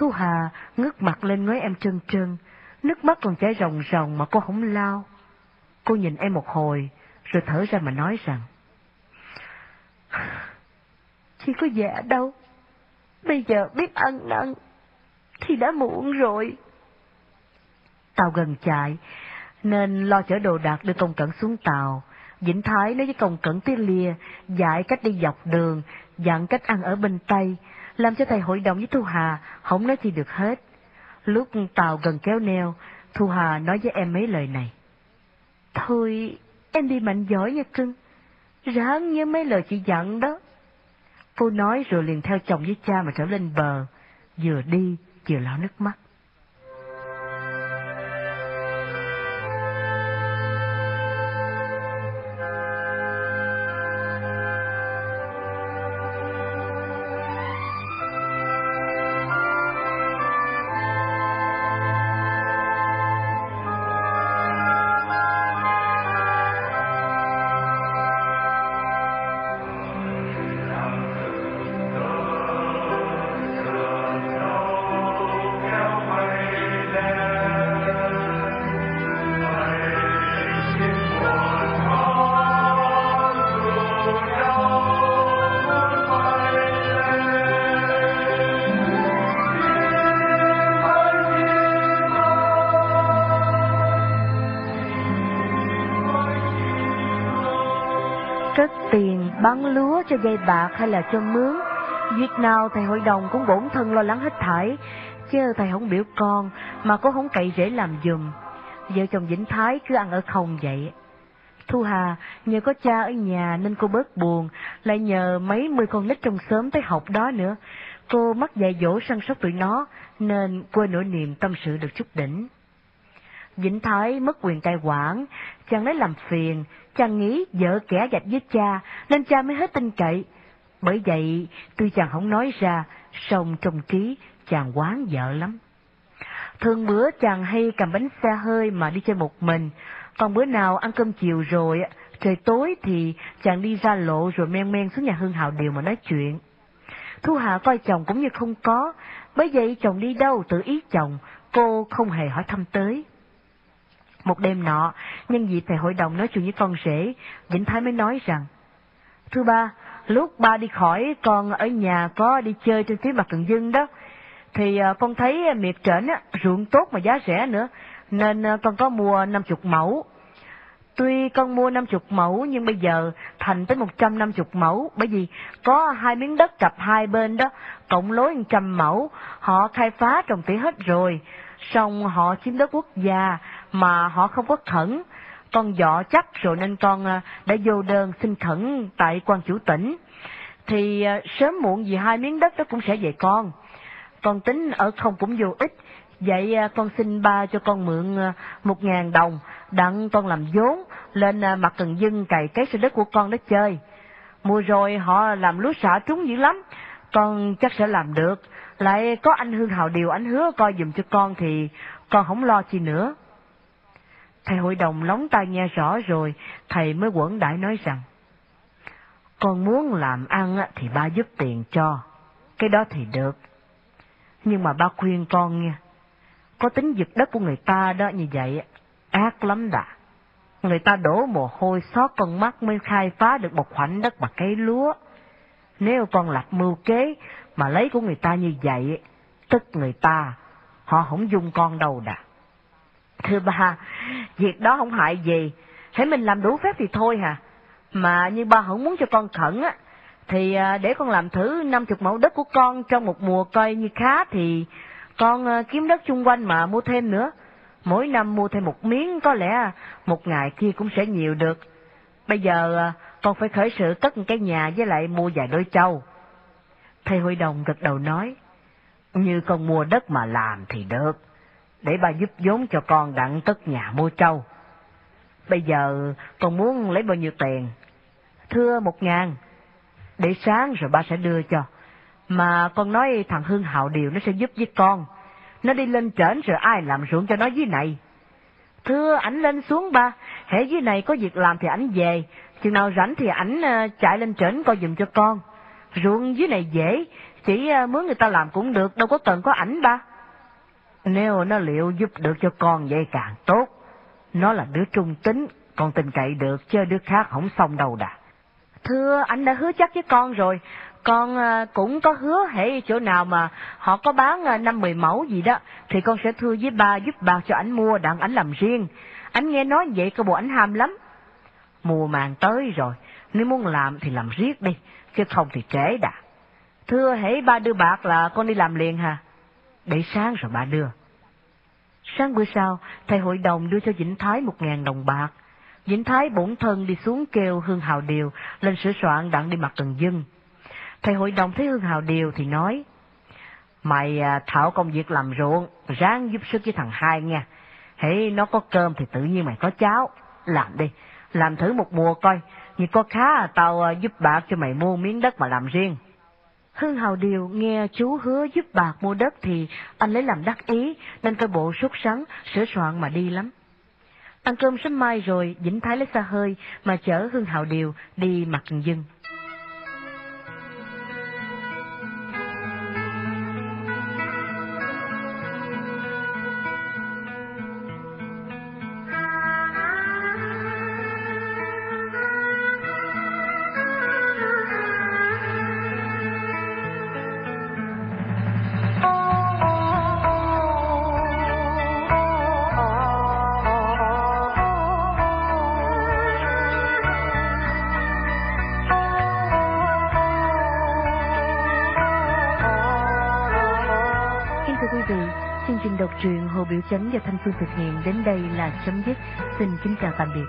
Thu Hà ngước mặt lên ngói em trơn trơn nước mắt còn chảy ròng ròng mà cô không lao. Cô nhìn em một hồi, rồi thở ra mà nói rằng, Chị có dạ đâu, bây giờ biết ăn năn, thì đã muộn rồi. Tàu gần chạy, nên lo chở đồ đạc đưa công cẩn xuống tàu. Vĩnh Thái nói với công cẩn tiếng lìa, dạy cách đi dọc đường, dặn cách ăn ở bên Tây, làm cho thầy hội đồng với Thu Hà không nói gì được hết. Lúc tàu gần kéo neo, Thu Hà nói với em mấy lời này. Thôi, em đi mạnh giỏi nha cưng, ráng nhớ mấy lời chị dặn đó. Cô nói rồi liền theo chồng với cha mà trở lên bờ, vừa đi vừa lau nước mắt. Bán lúa cho dây bạc hay là cho mướn. Việc nào thầy hội đồng cũng bổn thân lo lắng hết thảy, chứ thầy không biểu con mà có không cậy rễ làm dùm. Vợ chồng Vĩnh Thái cứ ăn ở không vậy. Thu Hà nhờ có cha ở nhà nên cô bớt buồn, lại nhờ mấy mươi con nít trong xóm tới học đó nữa. Cô mắc dạy dỗ săn sóc tụi nó, nên quên nỗi niềm tâm sự được chút đỉnh. Vĩnh Thái mất quyền cai quản, chàng lấy làm phiền, chàng nghĩ vợ kẻ gạch với cha, nên cha mới hết tin cậy. Bởi vậy, tuy chàng không nói ra, song trong trí chàng quán vợ lắm. Thường bữa chàng hay cầm bánh xe hơi mà đi chơi một mình, còn bữa nào ăn cơm chiều rồi, trời tối thì chàng đi ra lộ rồi men men xuống nhà Hương Hào Điều mà nói chuyện. Thu Hà coi chồng cũng như không có, bởi vậy chồng đi đâu tự ý chồng, cô không hề hỏi thăm tới. Một đêm nọ, nhân dịp thầy hội đồng nói chuyện với con rể, Vĩnh Thái mới nói rằng, Thưa ba, lúc ba đi khỏi, con ở nhà có đi chơi trên phía mặt Cần Dương đó, thì à, con thấy miệt trển ruộng tốt mà giá rẻ nữa, nên à, con có mua 50 mẫu. Tuy con mua 50 mẫu nhưng bây giờ thành tới 150 mẫu bởi vì có hai miếng đất cặp hai bên đó, cộng lối 100 mẫu, họ khai phá trồng tỉa hết rồi, xong họ chiếm đất quốc gia mà họ không có khẩn. Con dọ chắc rồi nên con à, đã vô đơn xin khẩn tại quan chủ tỉnh. Thì à, sớm muộn gì hai miếng đất đó cũng sẽ về con con tính ở không cũng vô ích, vậy à, con xin ba cho con mượn một ngàn đồng, đặng con làm vốn, lên mặt cần dưng cày cái sân đất của con đó chơi. Mùa rồi họ làm lúa xả trúng dữ lắm, con chắc sẽ làm được, lại có anh Hương Hào Điều anh hứa coi dùm cho con thì con không lo chi nữa. Thầy hội đồng lóng tai nghe rõ rồi, thầy mới quẩn đại nói rằng, con muốn làm ăn thì ba giúp tiền cho, cái đó thì được. Nhưng mà ba khuyên con nha, có tính giật đất của người ta đó như vậy, ác lắm đã. Người ta đổ mồ hôi xót con mắt mới khai phá được một khoảnh đất mà cây lúa. Nếu con lập mưu kế mà lấy của người ta như vậy, tức người ta, họ không dung con đâu đã. Thưa ba, việc đó không hại gì, hãy mình làm đủ phép thì thôi hà. Mà như ba không muốn cho con khẩn á, thì à, để con làm thử 50 mẫu đất của con trong một mùa coi như khá thì con à, kiếm đất chung quanh mà mua thêm nữa. Mỗi năm mua thêm một miếng có lẽ à, một ngày kia cũng sẽ nhiều được. Bây giờ con phải khởi sự cất một cái nhà với lại mua vài đôi trâu. Thầy hội đồng gật đầu nói, như con mua đất mà làm thì được, để bà giúp vốn cho con đặng cất nhà mua trâu. Bây giờ con muốn lấy bao nhiêu tiền? Thưa một ngàn, để sáng rồi ba sẽ đưa cho. Mà con nói thằng Hương Hạo Điều nó sẽ giúp với con. Nó đi lên trển rồi ai làm ruộng cho nó dưới này. Thưa ảnh lên xuống ba, hễ dưới này có việc làm thì ảnh về, chừng nào rảnh thì ảnh ờ, chạy lên trển coi giùm cho con. Ruộng dưới này dễ, chỉ ờ, mướn người ta làm cũng được, đâu có cần có ảnh ba. Nếu nó liệu giúp được cho con vậy càng tốt. Nó là đứa trung tính, con tin cậy được, chứ đứa khác không xong đâu đã. Thưa, anh đã hứa chắc với con rồi. Con ờ, cũng có hứa hệ chỗ nào mà họ có bán ờ, năm mười mẫu gì đó, thì con sẽ thưa với ba giúp bạc cho anh mua đặng ảnh làm riêng. Anh nghe nói vậy cơ bộ ảnh ham lắm. Mùa màng tới rồi, nếu muốn làm thì làm riết đi, chứ không thì trễ đã. Thưa hãy ba đưa bạc là con đi làm liền hả? Để sáng rồi bà đưa. Sáng bữa sau, thầy hội đồng đưa cho Vĩnh Thái một ngàn đồng bạc. Vĩnh Thái bổn thân đi xuống kêu Hương Hào Điều lên sửa soạn đặng đi mặt Cần dân. Thầy hội đồng thấy Hương Hào Điều thì nói, Mày à, thảo công việc làm ruộng, ráng giúp sức với thằng hai nha. Hãy nó có cơm thì tự nhiên mày có cháo. Làm đi, làm thử một mùa coi, như có khá à, tao à, giúp bạc cho mày mua miếng đất mà làm riêng. Hưng Hào Điều nghe chú hứa giúp bạc mua đất thì anh lấy làm đắc ý, nên coi bộ sốt sắng, sửa soạn mà đi lắm. Ăn cơm sớm mai rồi, Vĩnh Thái lấy xa hơi mà chở Hưng Hào Điều đi mặt dưng. Chương trình đọc truyện Hồ Biểu Chánh và Thanh Phương thực hiện đến đây là chấm dứt. Xin kính chào tạm biệt.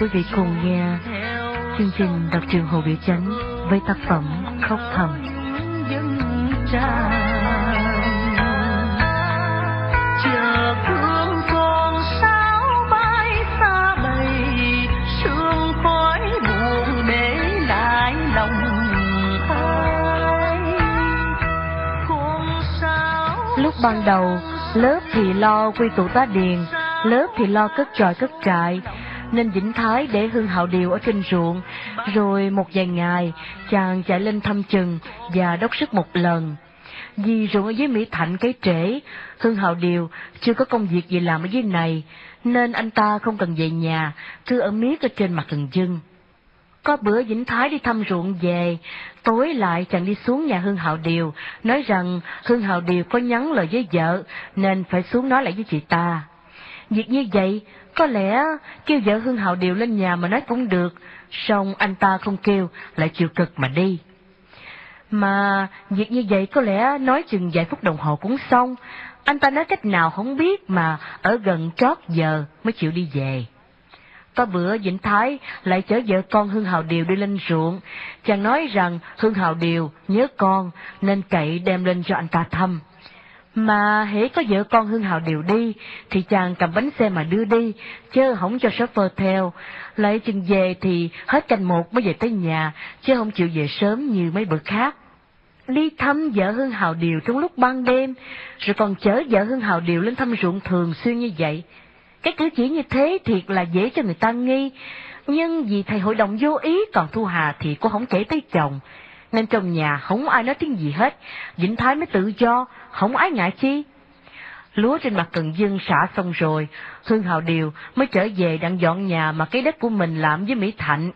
Mời quý vị cùng nghe chương trình đọc trường Hồ Biểu Chánh với tác phẩm Khóc Thầm. chờ thương con sao bay xa bầy sương khói buồn để lại lòng ai Lúc ban đầu, lớp thì lo quy tụ tá điền, lớp thì lo cất tròi cất trại, nên Vĩnh Thái để Hương Hạo Điều ở trên ruộng, rồi một vài ngày, chàng chạy lên thăm chừng và đốc sức một lần. Vì ruộng ở dưới Mỹ Thạnh cái trễ, Hương Hạo Điều chưa có công việc gì làm ở dưới này, nên anh ta không cần về nhà, cứ ở miết ở trên mặt rừng dưng. Có bữa Vĩnh Thái đi thăm ruộng về, tối lại chàng đi xuống nhà Hương Hạo Điều, nói rằng Hương Hạo Điều có nhắn lời với vợ, nên phải xuống nói lại với chị ta. Việc như vậy, có lẽ kêu vợ Hương Hào Điều lên nhà mà nói cũng được, song anh ta không kêu, lại chịu cực mà đi. Mà việc như vậy có lẽ nói chừng vài phút đồng hồ cũng xong, anh ta nói cách nào không biết mà ở gần trót giờ mới chịu đi về. Có bữa Vĩnh Thái lại chở vợ con Hương Hào Điều đi lên ruộng. Chàng nói rằng Hương Hào Điều nhớ con nên cậy đem lên cho anh ta thăm. Mà hễ có vợ con Hương Hào đều đi thì chàng cầm bánh xe mà đưa đi, chứ không cho shopper theo. Lại chừng về thì hết canh một mới về tới nhà, chứ không chịu về sớm như mấy bữa khác. Đi thăm vợ Hương Hào Điều trong lúc ban đêm, rồi còn chở vợ Hương Hào Điều lên thăm ruộng thường xuyên như vậy. Cái cử chỉ như thế thiệt là dễ cho người ta nghi, nhưng vì thầy hội đồng vô ý còn Thu Hà thì cô không kể tới chồng, nên trong nhà không ai nói tiếng gì hết, Vĩnh Thái mới tự do, không ái ngại chi. Lúa trên mặt cần dân xả xong rồi, Hương Hào Điều mới trở về đang dọn nhà mà cái đất của mình làm với Mỹ Thạnh.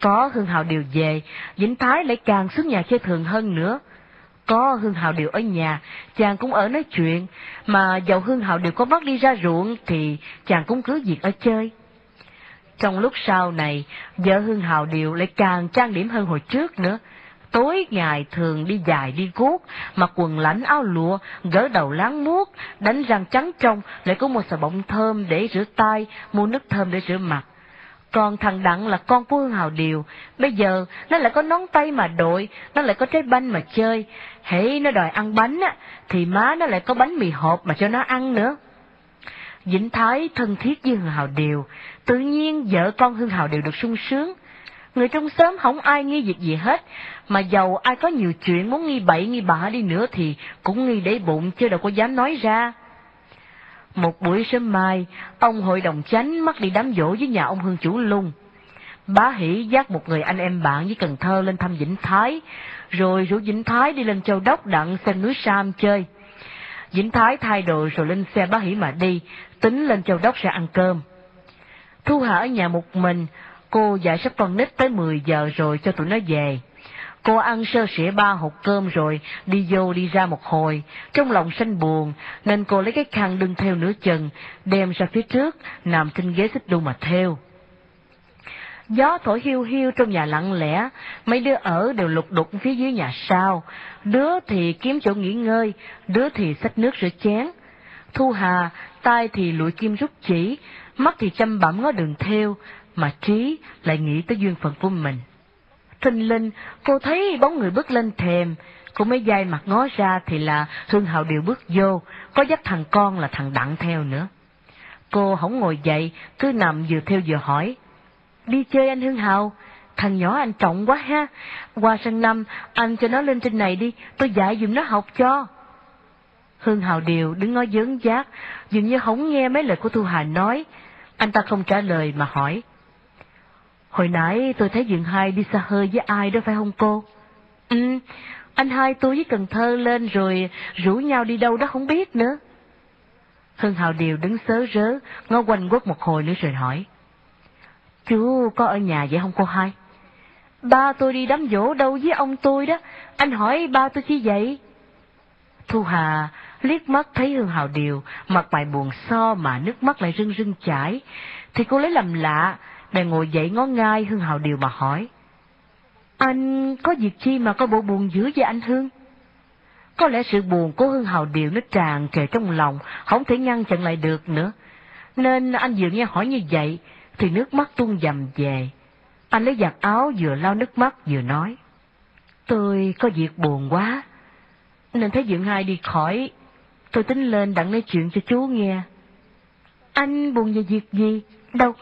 Có Hương Hào Điều về, Vĩnh Thái lại càng xuống nhà chơi thường hơn nữa. Có Hương Hào Điều ở nhà, chàng cũng ở nói chuyện, mà dầu Hương Hào Điều có bắt đi ra ruộng thì chàng cũng cứ việc ở chơi. Trong lúc sau này, vợ Hương Hào Điều lại càng trang điểm hơn hồi trước nữa. Tối ngày thường đi dài đi guốc, mặc quần lãnh áo lụa, gỡ đầu láng muốt, đánh răng trắng trong, lại có một xà bông thơm để rửa tay, mua nước thơm để rửa mặt. Còn thằng Đặng là con của Hương Hào Điều, bây giờ nó lại có nón tay mà đội, nó lại có trái banh mà chơi. Hễ nó đòi ăn bánh á, thì má nó lại có bánh mì hộp mà cho nó ăn nữa. Vĩnh Thái thân thiết với Hương Hào Điều, tự nhiên vợ con Hương Hào Điều được sung sướng. Người trong xóm không ai nghi việc gì hết, mà giàu ai có nhiều chuyện muốn nghi bậy nghi bạ đi nữa thì cũng nghi để bụng chứ đâu có dám nói ra. Một buổi sớm mai, ông hội đồng chánh mắc đi đám dỗ với nhà ông Hương Chủ Lung. Bá Hỷ dắt một người anh em bạn với Cần Thơ lên thăm Vĩnh Thái, rồi rủ Vĩnh Thái đi lên Châu Đốc đặng xem núi Sam chơi. Vĩnh Thái thay đồ rồi lên xe Bá Hỷ mà đi, tính lên Châu Đốc sẽ ăn cơm. Thu Hà ở nhà một mình, cô dạy sắp con nít tới 10 giờ rồi cho tụi nó về. Cô ăn sơ sỉa ba hộp cơm rồi, đi vô đi ra một hồi, trong lòng xanh buồn, nên cô lấy cái khăn đưng theo nửa chừng, đem ra phía trước, nằm trên ghế xích đu mà theo. Gió thổi hiu hiu trong nhà lặng lẽ, mấy đứa ở đều lục đục phía dưới nhà sau, đứa thì kiếm chỗ nghỉ ngơi, đứa thì xách nước rửa chén. Thu Hà, tay thì lụi kim rút chỉ, mắt thì chăm bẩm ngó đường theo, mà trí lại nghĩ tới duyên phận của mình. Thình linh, cô thấy bóng người bước lên thềm, cô mới dai mặt ngó ra thì là Hương Hạo Điều bước vô, có dắt thằng con là thằng Đặng theo nữa. Cô không ngồi dậy, cứ nằm vừa theo vừa hỏi. Đi chơi anh Hương Hào, thằng nhỏ anh trọng quá ha, qua sang năm anh cho nó lên trên này đi, tôi dạy dùm nó học cho. Hương Hào Điều đứng ngó dớn giác, dường như không nghe mấy lời của Thu Hà nói, anh ta không trả lời mà hỏi. Hồi nãy tôi thấy Dượng Hai đi xa hơi với ai đó phải không cô? Ừ, anh hai tôi với Cần Thơ lên rồi rủ nhau đi đâu đó không biết nữa. Hương Hào Điều đứng sớ rớ, ngó quanh quất một hồi nữa rồi hỏi. Chú có ở nhà vậy không cô hai? Ba tôi đi đám dỗ đâu với ông tôi đó, anh hỏi ba tôi chi vậy? Thu Hà liếc mắt thấy Hương Hào Điều, mặt mày buồn so mà nước mắt lại rưng rưng chảy, thì cô lấy làm lạ, bèn ngồi dậy ngó ngai Hương Hào Điều mà hỏi. Anh có việc chi mà có bộ buồn dữ vậy anh Hương? Có lẽ sự buồn của Hương Hào Điều nó tràn trề trong lòng, không thể ngăn chặn lại được nữa. Nên anh vừa nghe hỏi như vậy, thì nước mắt tuôn dầm về. Anh lấy giặt áo vừa lau nước mắt vừa nói. Tôi có việc buồn quá, nên thấy Dượng Hai đi khỏi, tôi tính lên đặng nói chuyện cho chú nghe. Anh buồn về việc gì? Đâu,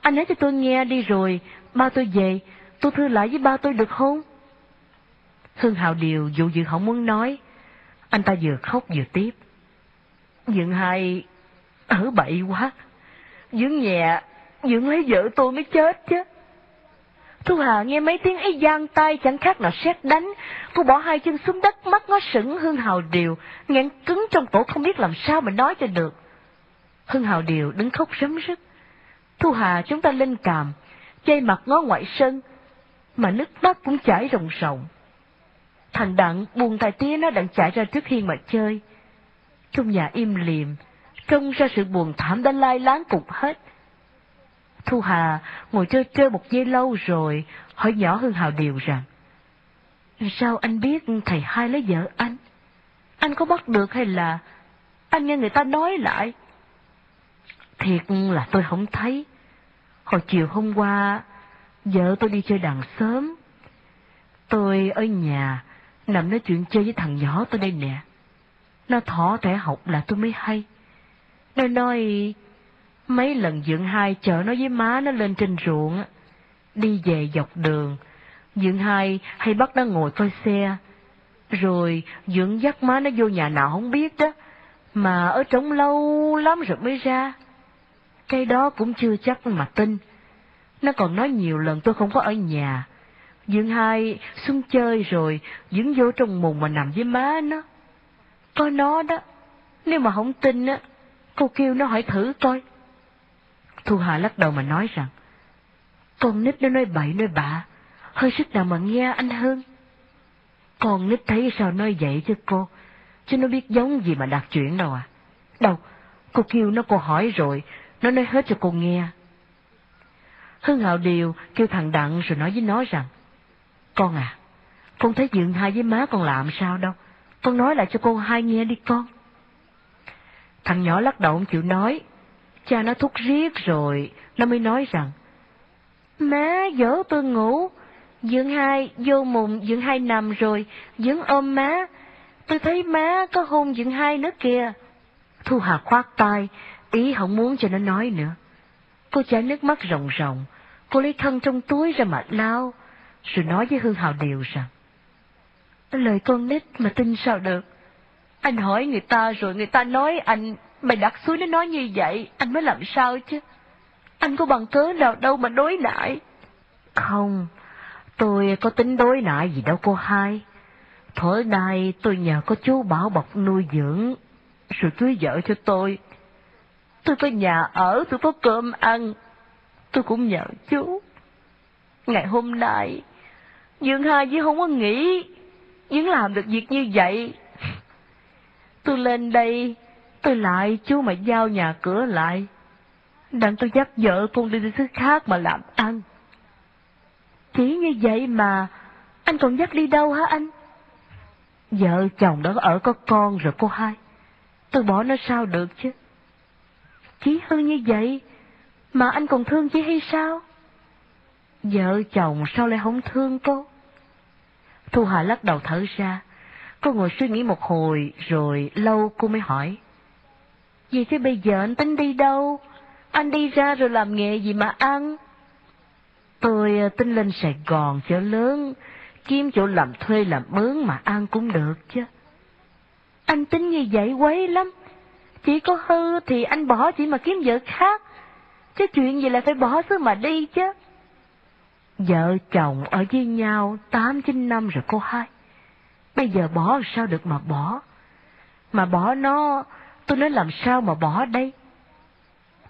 anh nói cho tôi nghe đi rồi, ba tôi về, tôi thư lại với ba tôi được không? Hương Hào Điều dụ dự không muốn nói, anh ta vừa khóc vừa tiếp. Dượng Hai ở bậy quá, Dượng nhẹ, Dượng lấy vợ tôi mới chết chứ. Thu Hà nghe mấy tiếng ấy giang tay chẳng khác nào sét đánh. Cô bỏ hai chân xuống đất mắt ngó sững Hương Hào Điều, nghẹn cứng trong cổ không biết làm sao mà nói cho được. Hương Hào Điều đứng khóc rấm rứt. Thu Hà chúng ta lên càm, chay mặt ngó ngoại sân, mà nước mắt cũng chảy ròng ròng. Thằng Đặng buồn tài tía nó đặng chạy ra trước hiên mà chơi. Trong nhà im liềm, trông ra sự buồn thảm đã lai láng cục hết. Thu Hà ngồi chơi chơi một giây lâu rồi, hỏi nhỏ Hương Hào Điều rằng, Sao anh biết thầy hai lấy vợ anh? Anh có bắt được hay là anh nghe người ta nói lại? Thiệt là tôi không thấy. Hồi chiều hôm qua, vợ tôi đi chơi đàn sớm. Tôi ở nhà, nằm nói chuyện chơi với thằng nhỏ tôi đây nè. Nó thỏ thẻ học là tôi mới hay. Nó nói Mấy lần Dượng Hai chở nó với má nó lên trên ruộng, đi về dọc đường, Dượng Hai hay bắt nó ngồi coi xe, rồi Dượng dắt má nó vô nhà nào không biết đó, mà ở trống lâu lắm rồi mới ra. Cái đó cũng chưa chắc mà tin. Nó còn nói nhiều lần tôi không có ở nhà. dương Hai xuống chơi rồi, Dượng vô trong mùng mà nằm với má nó. Có nó đó, nếu mà không tin á, cô kêu nó hỏi thử coi. Thu Hà lắc đầu mà nói rằng, con nít nó nói bậy nói bạ, hơi sức nào mà nghe anh hơn. Con nít thấy sao nói vậy chứ cô, chứ nó biết giống gì mà đặt chuyện đâu à. Đâu, cô kêu nó cô hỏi rồi, nó nói hết cho cô nghe. Hưng Hạo Điều kêu thằng Đặng rồi nói với nó rằng, Con à, con thấy dượng hai với má con làm sao đâu, con nói lại cho cô hai nghe đi con. Thằng nhỏ lắc đầu không chịu nói, Cha nó thúc riết rồi, nó mới nói rằng, Má dở tôi ngủ, dưỡng hai vô mùng dưỡng hai nằm rồi, dưỡng ôm má. Tôi thấy má có hôn dưỡng hai nữa kìa. Thu Hà khoát tay, ý không muốn cho nó nói nữa. Cô chảy nước mắt ròng ròng, cô lấy khăn trong túi ra mà lao, rồi nói với Hương Hào Điều rằng, Lời con nít mà tin sao được. Anh hỏi người ta rồi người ta nói anh Mày đặt suối nó nói như vậy, anh mới làm sao chứ? Anh có bằng cớ nào đâu mà đối lại? Không, tôi có tính đối lại gì đâu cô hai. Thổi nay tôi nhờ có chú bảo bọc nuôi dưỡng, rồi cưới vợ cho tôi. Tôi có nhà ở, tôi có cơm ăn, tôi cũng nhờ chú. Ngày hôm nay, Dương Hai chứ không có nghĩ, Dương làm được việc như vậy. Tôi lên đây Tôi lại chú mà giao nhà cửa lại. Đặng tôi dắt vợ con đi xứ khác mà làm ăn. Chỉ như vậy mà, anh còn dắt đi đâu hả anh? Vợ chồng đó ở có con rồi cô hai. Tôi bỏ nó sao được chứ? Chí hơn như vậy, mà anh còn thương chị hay sao? Vợ chồng sao lại không thương cô? Thu Hà lắc đầu thở ra. Cô ngồi suy nghĩ một hồi, rồi lâu cô mới hỏi. Vậy thế bây giờ anh tính đi đâu? Anh đi ra rồi làm nghề gì mà ăn? Tôi ờ, tính lên Sài Gòn chợ lớn, kiếm chỗ làm thuê làm mướn mà ăn cũng được chứ. Anh tính như vậy quấy lắm. Chỉ có hư thì anh bỏ chỉ mà kiếm vợ khác. Chứ chuyện gì lại phải bỏ xứ mà đi chứ. Vợ chồng ở với nhau tám chín năm rồi cô hai. Bây giờ bỏ sao được mà bỏ. Mà bỏ nó Tôi nói làm sao mà bỏ đây?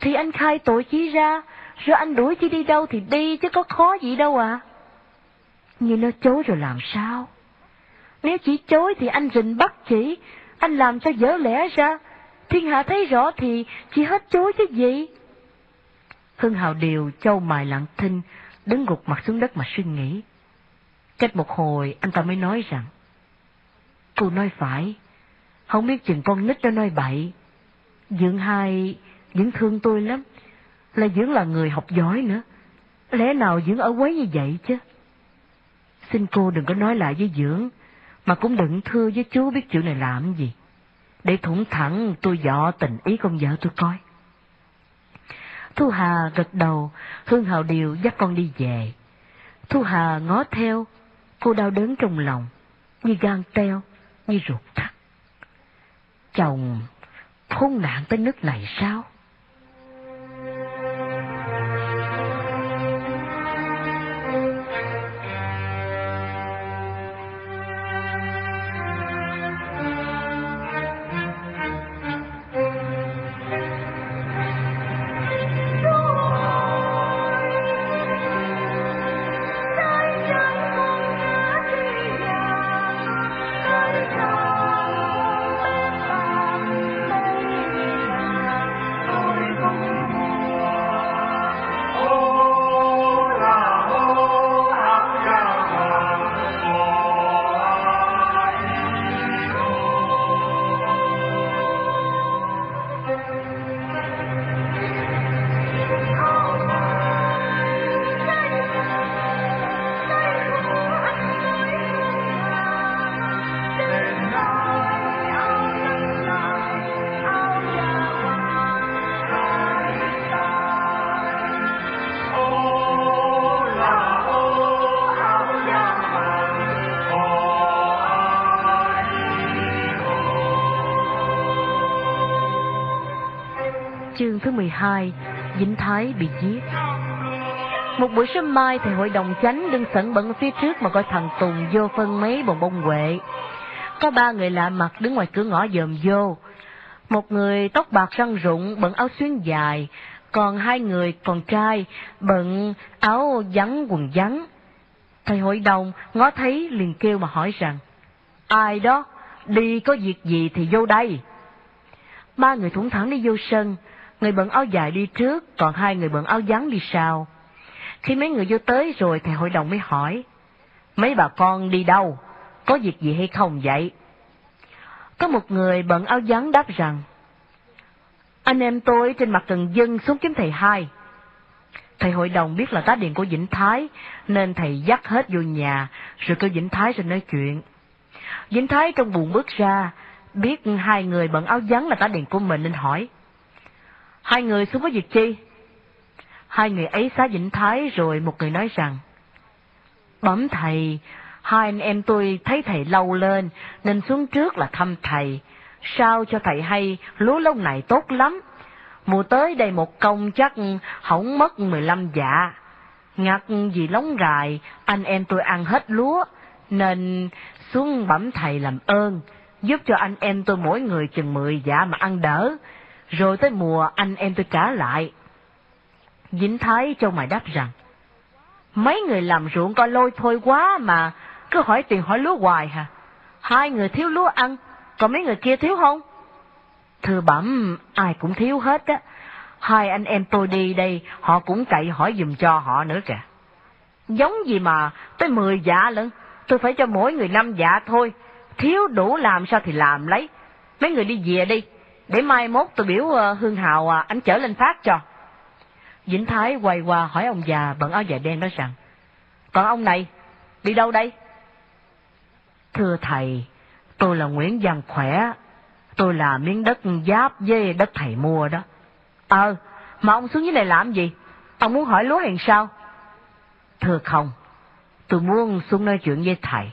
Thì anh khai tội chí ra, rồi anh đuổi chi đi đâu thì đi chứ có khó gì đâu à. Nhưng nó chối rồi làm sao? Nếu chỉ chối thì anh rình bắt chỉ, anh làm cho dở lẽ ra. Thiên hạ thấy rõ thì chỉ hết chối chứ gì. Hưng Hào Điều châu mài lặng thinh, đứng gục mặt xuống đất mà suy nghĩ. Cách một hồi anh ta mới nói rằng, Cô nói phải, không biết chừng con nít đó nói bậy. Dưỡng hai Dưỡng thương tôi lắm. Là Dưỡng là người học giỏi nữa. Lẽ nào Dưỡng ở quấy như vậy chứ? Xin cô đừng có nói lại với Dưỡng, mà cũng đừng thưa với chú biết chuyện này làm gì. Để thủng thẳng tôi dọ tình ý con vợ tôi coi. Thu Hà gật đầu, Hương Hào Điều dắt con đi về. Thu Hà ngó theo, cô đau đớn trong lòng, như gan teo, như ruột thắt. Chồng khốn nạn tới nước này sao? Chương thứ 12 Vĩnh Thái bị giết Một buổi sớm mai thì hội đồng chánh đứng sẵn bận phía trước mà coi thằng Tùng vô phân mấy bồng bông huệ. Có ba người lạ mặt đứng ngoài cửa ngõ dòm vô. Một người tóc bạc răng rụng, bận áo xuyên dài, còn hai người còn trai bận áo vắn quần vắn. Thầy hội đồng ngó thấy liền kêu mà hỏi rằng, ai đó, đi có việc gì thì vô đây. Ba người thủng thẳng đi vô sân, người bận áo dài đi trước, còn hai người bận áo vắn đi sau. Khi mấy người vô tới rồi thầy hội đồng mới hỏi, mấy bà con đi đâu, có việc gì hay không vậy? Có một người bận áo vắn đáp rằng, anh em tôi trên mặt cần dân xuống kiếm thầy hai. Thầy hội đồng biết là tá điện của Vĩnh Thái, nên thầy dắt hết vô nhà, rồi kêu Vĩnh Thái ra nói chuyện. Vĩnh Thái trong buồn bước ra, biết hai người bận áo vắn là tá điện của mình nên hỏi. Hai người xuống có việc chi? Hai người ấy xá Vĩnh Thái rồi một người nói rằng, Bẩm thầy, hai anh em tôi thấy thầy lâu lên nên xuống trước là thăm thầy. Sao cho thầy hay lúa lông này tốt lắm. Mùa tới đây một công chắc hỏng mất 15 dạ. Ngặt vì lóng gài, anh em tôi ăn hết lúa, nên xuống bẩm thầy làm ơn, giúp cho anh em tôi mỗi người chừng 10 dạ mà ăn đỡ, rồi tới mùa anh em tôi trả lại. Dính Thái cho mày đáp rằng, mấy người làm ruộng coi lôi thôi quá mà, cứ hỏi tiền hỏi lúa hoài hả? Hai người thiếu lúa ăn, còn mấy người kia thiếu không? Thưa bẩm, ai cũng thiếu hết á. Hai anh em tôi đi đây, họ cũng cậy hỏi dùm cho họ nữa kìa. Giống gì mà, tới mười dạ lận, tôi phải cho mỗi người năm dạ thôi. Thiếu đủ làm sao thì làm lấy. Mấy người đi về đi, để mai mốt tôi biểu ờ, Hương Hào à, anh chở lên phát cho. Vĩnh Thái quay qua hỏi ông già bận áo dài đen nói rằng, còn ông này, đi đâu đây? Thưa thầy, tôi là Nguyễn Văn Khỏe, tôi là miếng đất giáp với đất thầy mua đó. Ờ, mà ông xuống dưới này làm gì? Ông muốn hỏi lúa hay sao? Thưa không, tôi muốn xuống nói chuyện với thầy.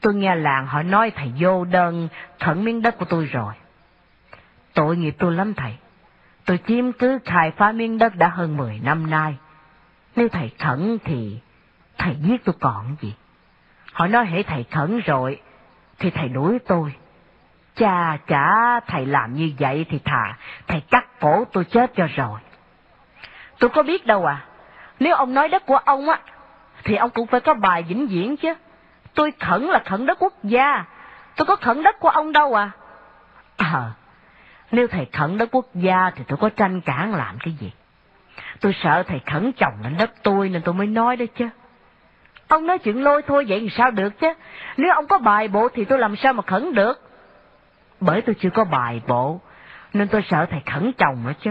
Tôi nghe làng họ nói thầy vô đơn khẩn miếng đất của tôi rồi. Tội nghiệp tôi lắm thầy. Tôi chiếm cứ khai phá miếng đất đã hơn 10 năm nay. Nếu thầy khẩn thì thầy giết tôi còn gì. Họ nói hãy thầy khẩn rồi thì thầy đuổi tôi. Cha chả thầy làm như vậy thì thà thầy cắt cổ tôi chết cho rồi. Tôi có biết đâu à. Nếu ông nói đất của ông á thì ông cũng phải có bài vĩnh viễn chứ. Tôi khẩn là khẩn đất quốc gia. Tôi có khẩn đất của ông đâu à. À, nếu thầy khẩn đất quốc gia thì tôi có tranh cản làm cái gì? Tôi sợ thầy khẩn chồng lên đất tôi nên tôi mới nói đó chứ. Ông nói chuyện lôi thôi vậy thì sao được chứ? Nếu ông có bài bộ thì tôi làm sao mà khẩn được? Bởi tôi chưa có bài bộ, nên tôi sợ thầy khẩn chồng nữa chứ.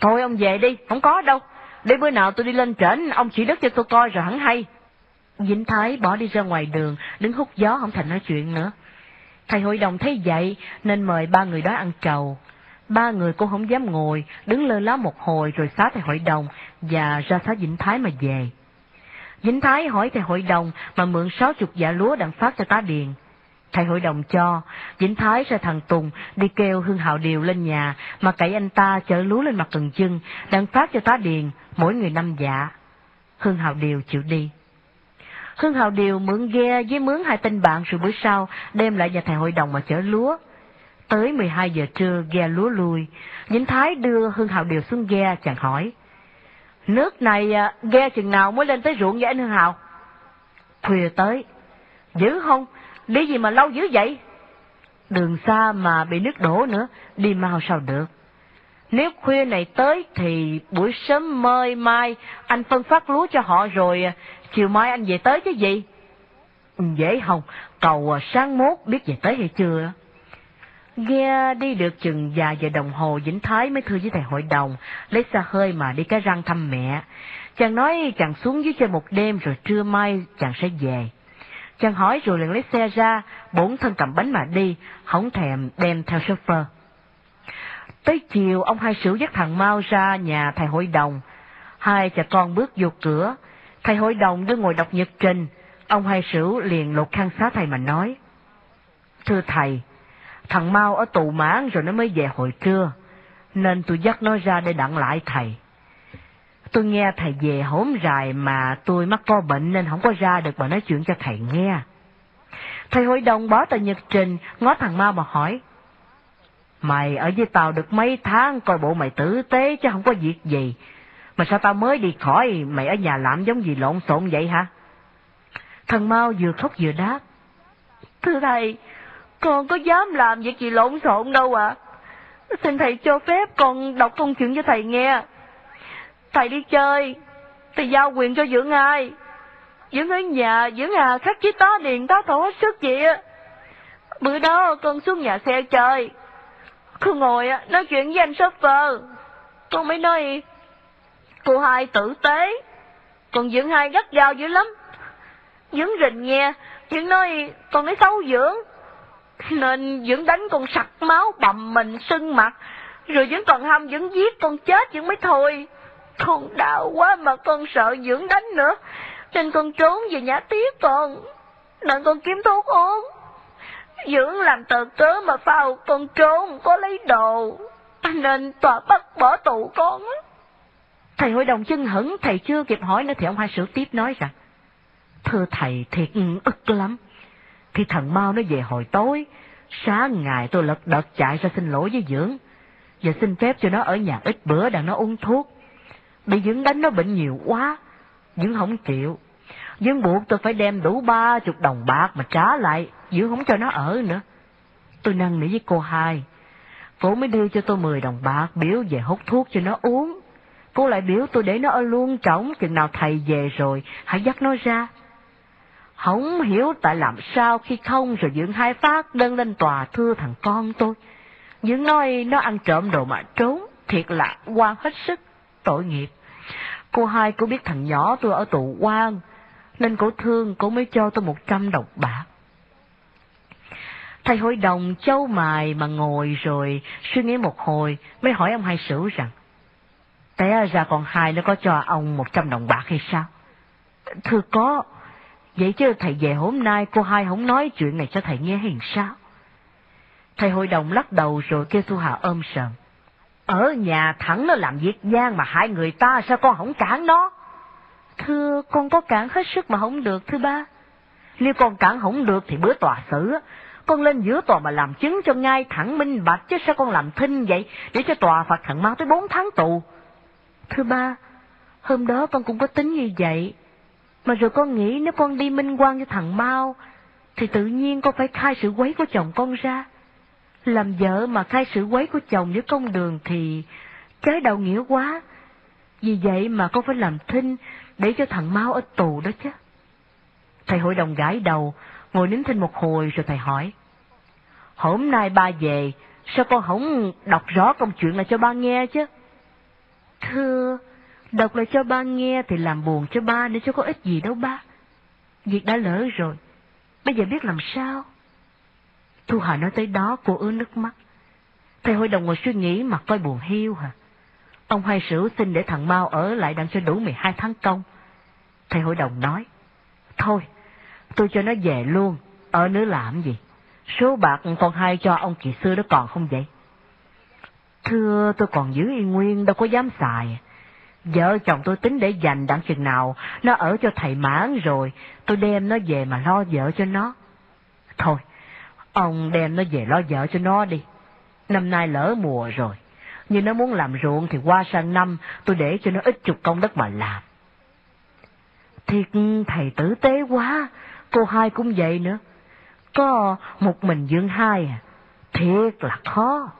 Thôi ông về đi, không có đâu. Để bữa nào tôi đi lên trển, ông chỉ đất cho tôi coi rồi hẳn hay. Vĩnh Thái bỏ đi ra ngoài đường, đứng hút gió không thành nói chuyện nữa. Thầy hội đồng thấy vậy nên mời ba người đó ăn trầu. Ba người cũng không dám ngồi, đứng lơ lá một hồi rồi xá thầy hội đồng và ra xá Vĩnh Thái mà về. Vĩnh Thái hỏi thầy hội đồng mà mượn sáu chục dạ lúa đặng phát cho tá điền. Thầy hội đồng cho, Vĩnh Thái ra thằng Tùng đi kêu Hương Hạo Điều lên nhà mà cậy anh ta chở lúa lên mặt cần chân, đặng phát cho tá điền, mỗi người năm dạ. Hương Hạo Điều chịu đi. Hương Hào Điều mượn ghe với mướn hai tên bạn rồi bữa sau đem lại nhà thầy hội đồng mà chở lúa. Tới 12 giờ trưa ghe lúa lui, nhìn Thái đưa Hương Hào Điều xuống ghe chàng hỏi. Nước này à, ghe chừng nào mới lên tới ruộng vậy anh Hương Hào? Khuya tới. Dữ không? Lý gì mà lâu dữ vậy? Đường xa mà bị nước đổ nữa, đi mau sao được. Nếu khuya này tới thì buổi sớm mơi mai anh phân phát lúa cho họ rồi à, chiều mai anh về tới chứ gì? Ừ, dễ không, cầu à, sáng mốt biết về tới hay chưa? Ghe đi được chừng vài giờ đồng hồ Vĩnh Thái mới thưa với thầy hội đồng, lấy xa hơi mà đi cái răng thăm mẹ. Chàng nói chàng xuống dưới chơi một đêm rồi trưa mai chàng sẽ về. Chàng hỏi rồi liền lấy xe ra, bốn thân cầm bánh mà đi, không thèm đem theo chauffeur. Tới chiều, ông hai sửu dắt thằng Mau ra nhà thầy hội đồng. Hai cha con bước vô cửa, thầy hội đồng đưa ngồi đọc nhật trình. Ông hai sử liền lột khăn xá thầy mà nói. Thưa thầy, thằng Mao ở tù mãn rồi nó mới về hồi trưa, nên tôi dắt nó ra để đặng lại thầy. Tôi nghe thầy về hổm rài mà tôi mắc co bệnh nên không có ra được mà nói chuyện cho thầy nghe. Thầy hội đồng bỏ tờ nhật trình, ngó thằng Mao mà hỏi. Mày ở với tao được mấy tháng coi bộ mày tử tế chứ không có việc gì. Mà sao tao mới đi khỏi mày ở nhà làm giống gì lộn xộn vậy hả? Thằng Mau vừa khóc vừa đáp. Thưa thầy, con có dám làm việc gì lộn xộn đâu ạ. À. Xin thầy cho phép con đọc công chuyện cho thầy nghe. Thầy đi chơi, thầy giao quyền cho dưỡng ai? Dưỡng ở nhà, dưỡng à khách với tá điền tá thổ hết sức vậy á. Bữa đó con xuống nhà xe chơi. Con ngồi nói chuyện với anh shopper. Con mới nói, cô hai tử tế. Còn dưỡng hai gắt gao dữ lắm. Dưỡng rình nghe, dưỡng nói con nói xấu dưỡng. Nên dưỡng đánh con sặc máu bầm mình sưng mặt. Rồi dưỡng còn hâm dưỡng giết con chết dưỡng mới thôi. Con đau quá mà con sợ dưỡng đánh nữa. Nên con trốn về nhà tiếp con. Nên con kiếm thuốc uống. Dưỡng làm tờ cớ mà phao con trốn có lấy đồ. Nên tòa bắt bỏ tù con á. Thầy hội đồng chân hững, thầy chưa kịp hỏi nữa thì ông hai sử tiếp nói rằng. Thưa thầy, thiệt ức lắm. thì thằng mau nó về hồi tối, sáng ngày tôi lật đật chạy ra xin lỗi với Dưỡng. Và xin phép cho nó ở nhà ít bữa đặng nó uống thuốc. Bị Dưỡng đánh nó bệnh nhiều quá. Dưỡng không chịu. Dưỡng buộc tôi phải đem đủ ba chục đồng bạc mà trả lại. Dưỡng không cho nó ở nữa. Tôi năn nỉ với cô hai. Cô mới đưa cho tôi mười đồng bạc biểu về hút thuốc cho nó uống. Cô lại biểu tôi để nó ở luôn trống chừng nào thầy về rồi, hãy dắt nó ra. Không hiểu tại làm sao khi không rồi dưỡng hai phát đơn lên tòa thưa thằng con tôi. Dưỡng nói nó ăn trộm đồ mà trốn, thiệt là quan hết sức, tội nghiệp. Cô hai cô biết thằng nhỏ tôi ở tù quan, nên cổ thương cổ mới cho tôi một trăm đồng bạc. Thầy hội đồng châu mài mà ngồi rồi suy nghĩ một hồi mới hỏi ông hai sử rằng Té ra con hai nó có cho ông một trăm đồng bạc hay sao? Thưa có, vậy chứ thầy về hôm nay cô hai không nói chuyện này cho thầy nghe hay sao? Thầy hội đồng lắc đầu rồi kêu Thu Hà ôm sờn. Ở nhà thẳng nó làm việc gian mà hại người ta sao con không cản nó? Thưa con có cản hết sức mà không được thưa ba. Nếu con cản không được thì bữa tòa xử con lên giữa tòa mà làm chứng cho ngay thẳng minh bạch chứ sao con làm thinh vậy để cho tòa phạt thằng mau tới bốn tháng tù. Thưa ba, hôm đó con cũng có tính như vậy. Mà rồi con nghĩ nếu con đi minh quan cho thằng Mao, thì tự nhiên con phải khai sự quấy của chồng con ra. Làm vợ mà khai sự quấy của chồng với công đường thì trái đầu nghĩa quá. Vì vậy mà con phải làm thinh để cho thằng Mao ở tù đó chứ. Thầy hội đồng gãi đầu, ngồi nín thinh một hồi rồi thầy hỏi. Hôm nay ba về, sao con không đọc rõ công chuyện lại cho ba nghe chứ? Thưa, đọc lại cho ba nghe thì làm buồn cho ba nữa chứ có ích gì đâu ba. Việc đã lỡ rồi, bây giờ biết làm sao? Thu Hà nói tới đó cô ứa nước mắt. Thầy hội đồng ngồi suy nghĩ mặt coi buồn hiu hả? Ông hai sử xin để thằng Mao ở lại đặng cho đủ 12 tháng công. Thầy hội đồng nói, thôi, tôi cho nó về luôn, ở nữa làm gì? Số bạc con hai cho ông kỳ xưa đó còn không vậy? Thưa tôi còn giữ y nguyên đâu có dám xài. Vợ chồng tôi tính để dành đặng chừng nào, nó ở cho thầy mãn rồi, tôi đem nó về mà lo vợ cho nó. Thôi, ông đem nó về lo vợ cho nó đi. Năm nay lỡ mùa rồi, nhưng nó muốn làm ruộng thì qua sang năm tôi để cho nó ít chục công đất mà làm. Thiệt thầy tử tế quá, cô hai cũng vậy nữa. Có một mình Dương hai à, thiệt là khó.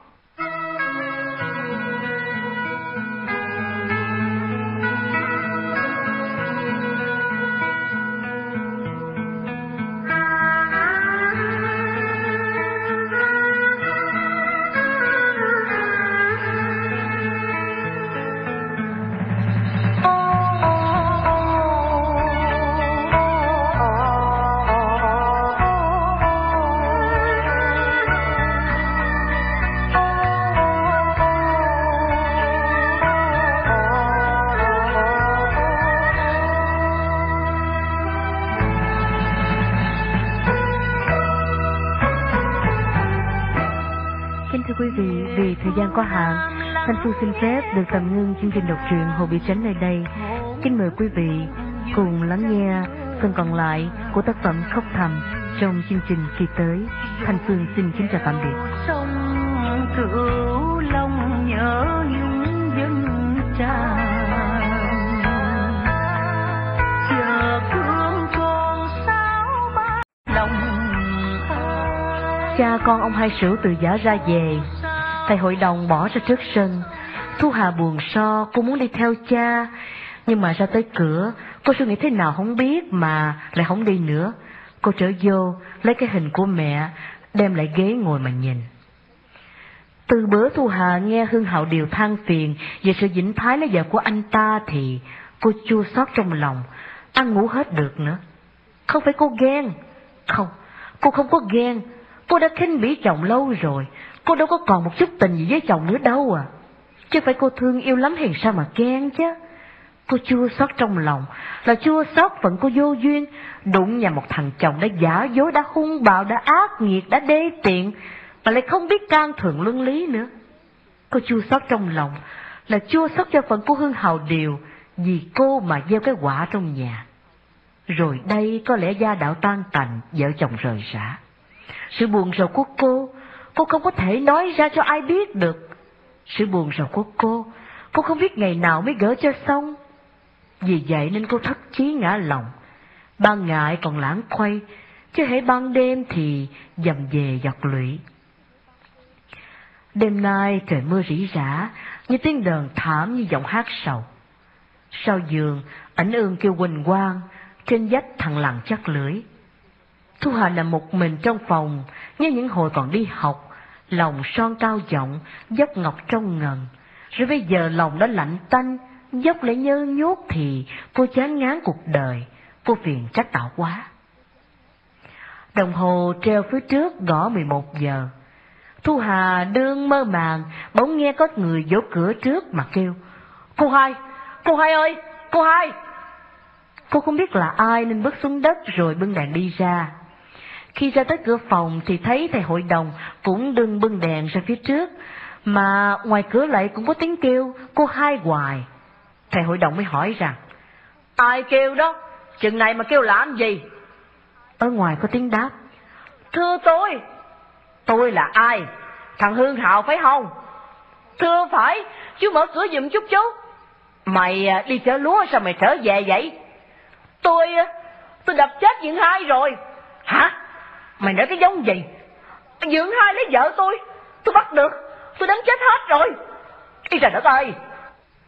Phương xin phép được tạm ngưng chương trình đọc truyện Hồ Bị Tránh nơi đây. Kính mời quý vị cùng lắng nghe phần còn lại của tác phẩm Khóc Thầm trong chương trình kỳ tới. Thanh Phương xin kính chào tạm biệt. Sông cửu long nhớ nhung dân tràn Cha con ông hai sửu từ giả ra về, thầy hội đồng bỏ ra trước sân. Thu Hà buồn so, cô muốn đi theo cha, nhưng mà ra tới cửa, cô suy nghĩ thế nào không biết mà lại không đi nữa. Cô trở vô, lấy cái hình của mẹ, đem lại ghế ngồi mà nhìn. Từ bữa Thu Hà nghe Hương Hạo điều than phiền về sự dĩnh thái lấy vợ của anh ta thì cô chua xót trong lòng, ăn ngủ hết được nữa. Không phải cô ghen, không, cô không có ghen, cô đã khinh bỉ chồng lâu rồi, cô đâu có còn một chút tình gì với chồng nữa đâu à. Chứ phải cô thương yêu lắm hiền sao mà ghen chứ. Cô chua xót trong lòng, là chua xót phận cô vô duyên, đụng nhà một thằng chồng đã giả dối, đã hung bạo, đã ác nghiệt, đã đê tiện, mà lại không biết can thường luân lý nữa. Cô chua xót trong lòng, là chua xót cho phận của Hương Hào Điều, vì cô mà gieo cái quả trong nhà. Rồi đây có lẽ gia đạo tan tành, vợ chồng rời rã. Sự buồn rầu của cô, cô không có thể nói ra cho ai biết được. Sự buồn rầu của cô, cô không biết ngày nào mới gỡ cho xong. Vì vậy nên cô thất chí ngã lòng. Ban ngại còn lãng quay, chứ hãy ban đêm thì dầm về giọt lụy. Đêm nay trời mưa rỉ rả, như tiếng đờn thảm như giọng hát sầu. Sau giường, ảnh ương kêu quỳnh quang, trên vách thằng lằn chắc lưỡi. Thu Hà nằm một mình trong phòng, như những hồi còn đi học, lòng son cao giọng, dốc ngọc trong ngần. Rồi bây giờ lòng đã lạnh tanh, dốc lại nhơ nhốt thì cô chán ngán cuộc đời, cô phiền trách tạo quá. Đồng hồ treo phía trước gõ 11 giờ. Thu Hà đương mơ màng, bỗng nghe có người vỗ cửa trước mà kêu. Cô hai, cô hai ơi, cô hai. Cô không biết là ai nên bước xuống đất rồi bưng đèn đi ra. Khi ra tới cửa phòng thì thấy thầy hội đồng cũng đừng bưng đèn ra phía trước, mà ngoài cửa lại cũng có tiếng kêu, cô hai hoài. Thầy hội đồng mới hỏi rằng, Ai kêu đó? Chừng này mà kêu làm gì? Ở ngoài có tiếng đáp, Thưa tôi, tôi là ai? Thằng Hương Hạo phải không? Thưa phải, chú mở cửa giùm chút chú. Mày à, đi chở lúa sao mày trở về vậy? Tôi, à, tôi đập chết Diện Hai rồi. Hả? Mày nói cái giống gì? Dưỡng hai lấy vợ tôi, tôi bắt được, tôi đánh chết hết rồi. Ý trời đất ơi!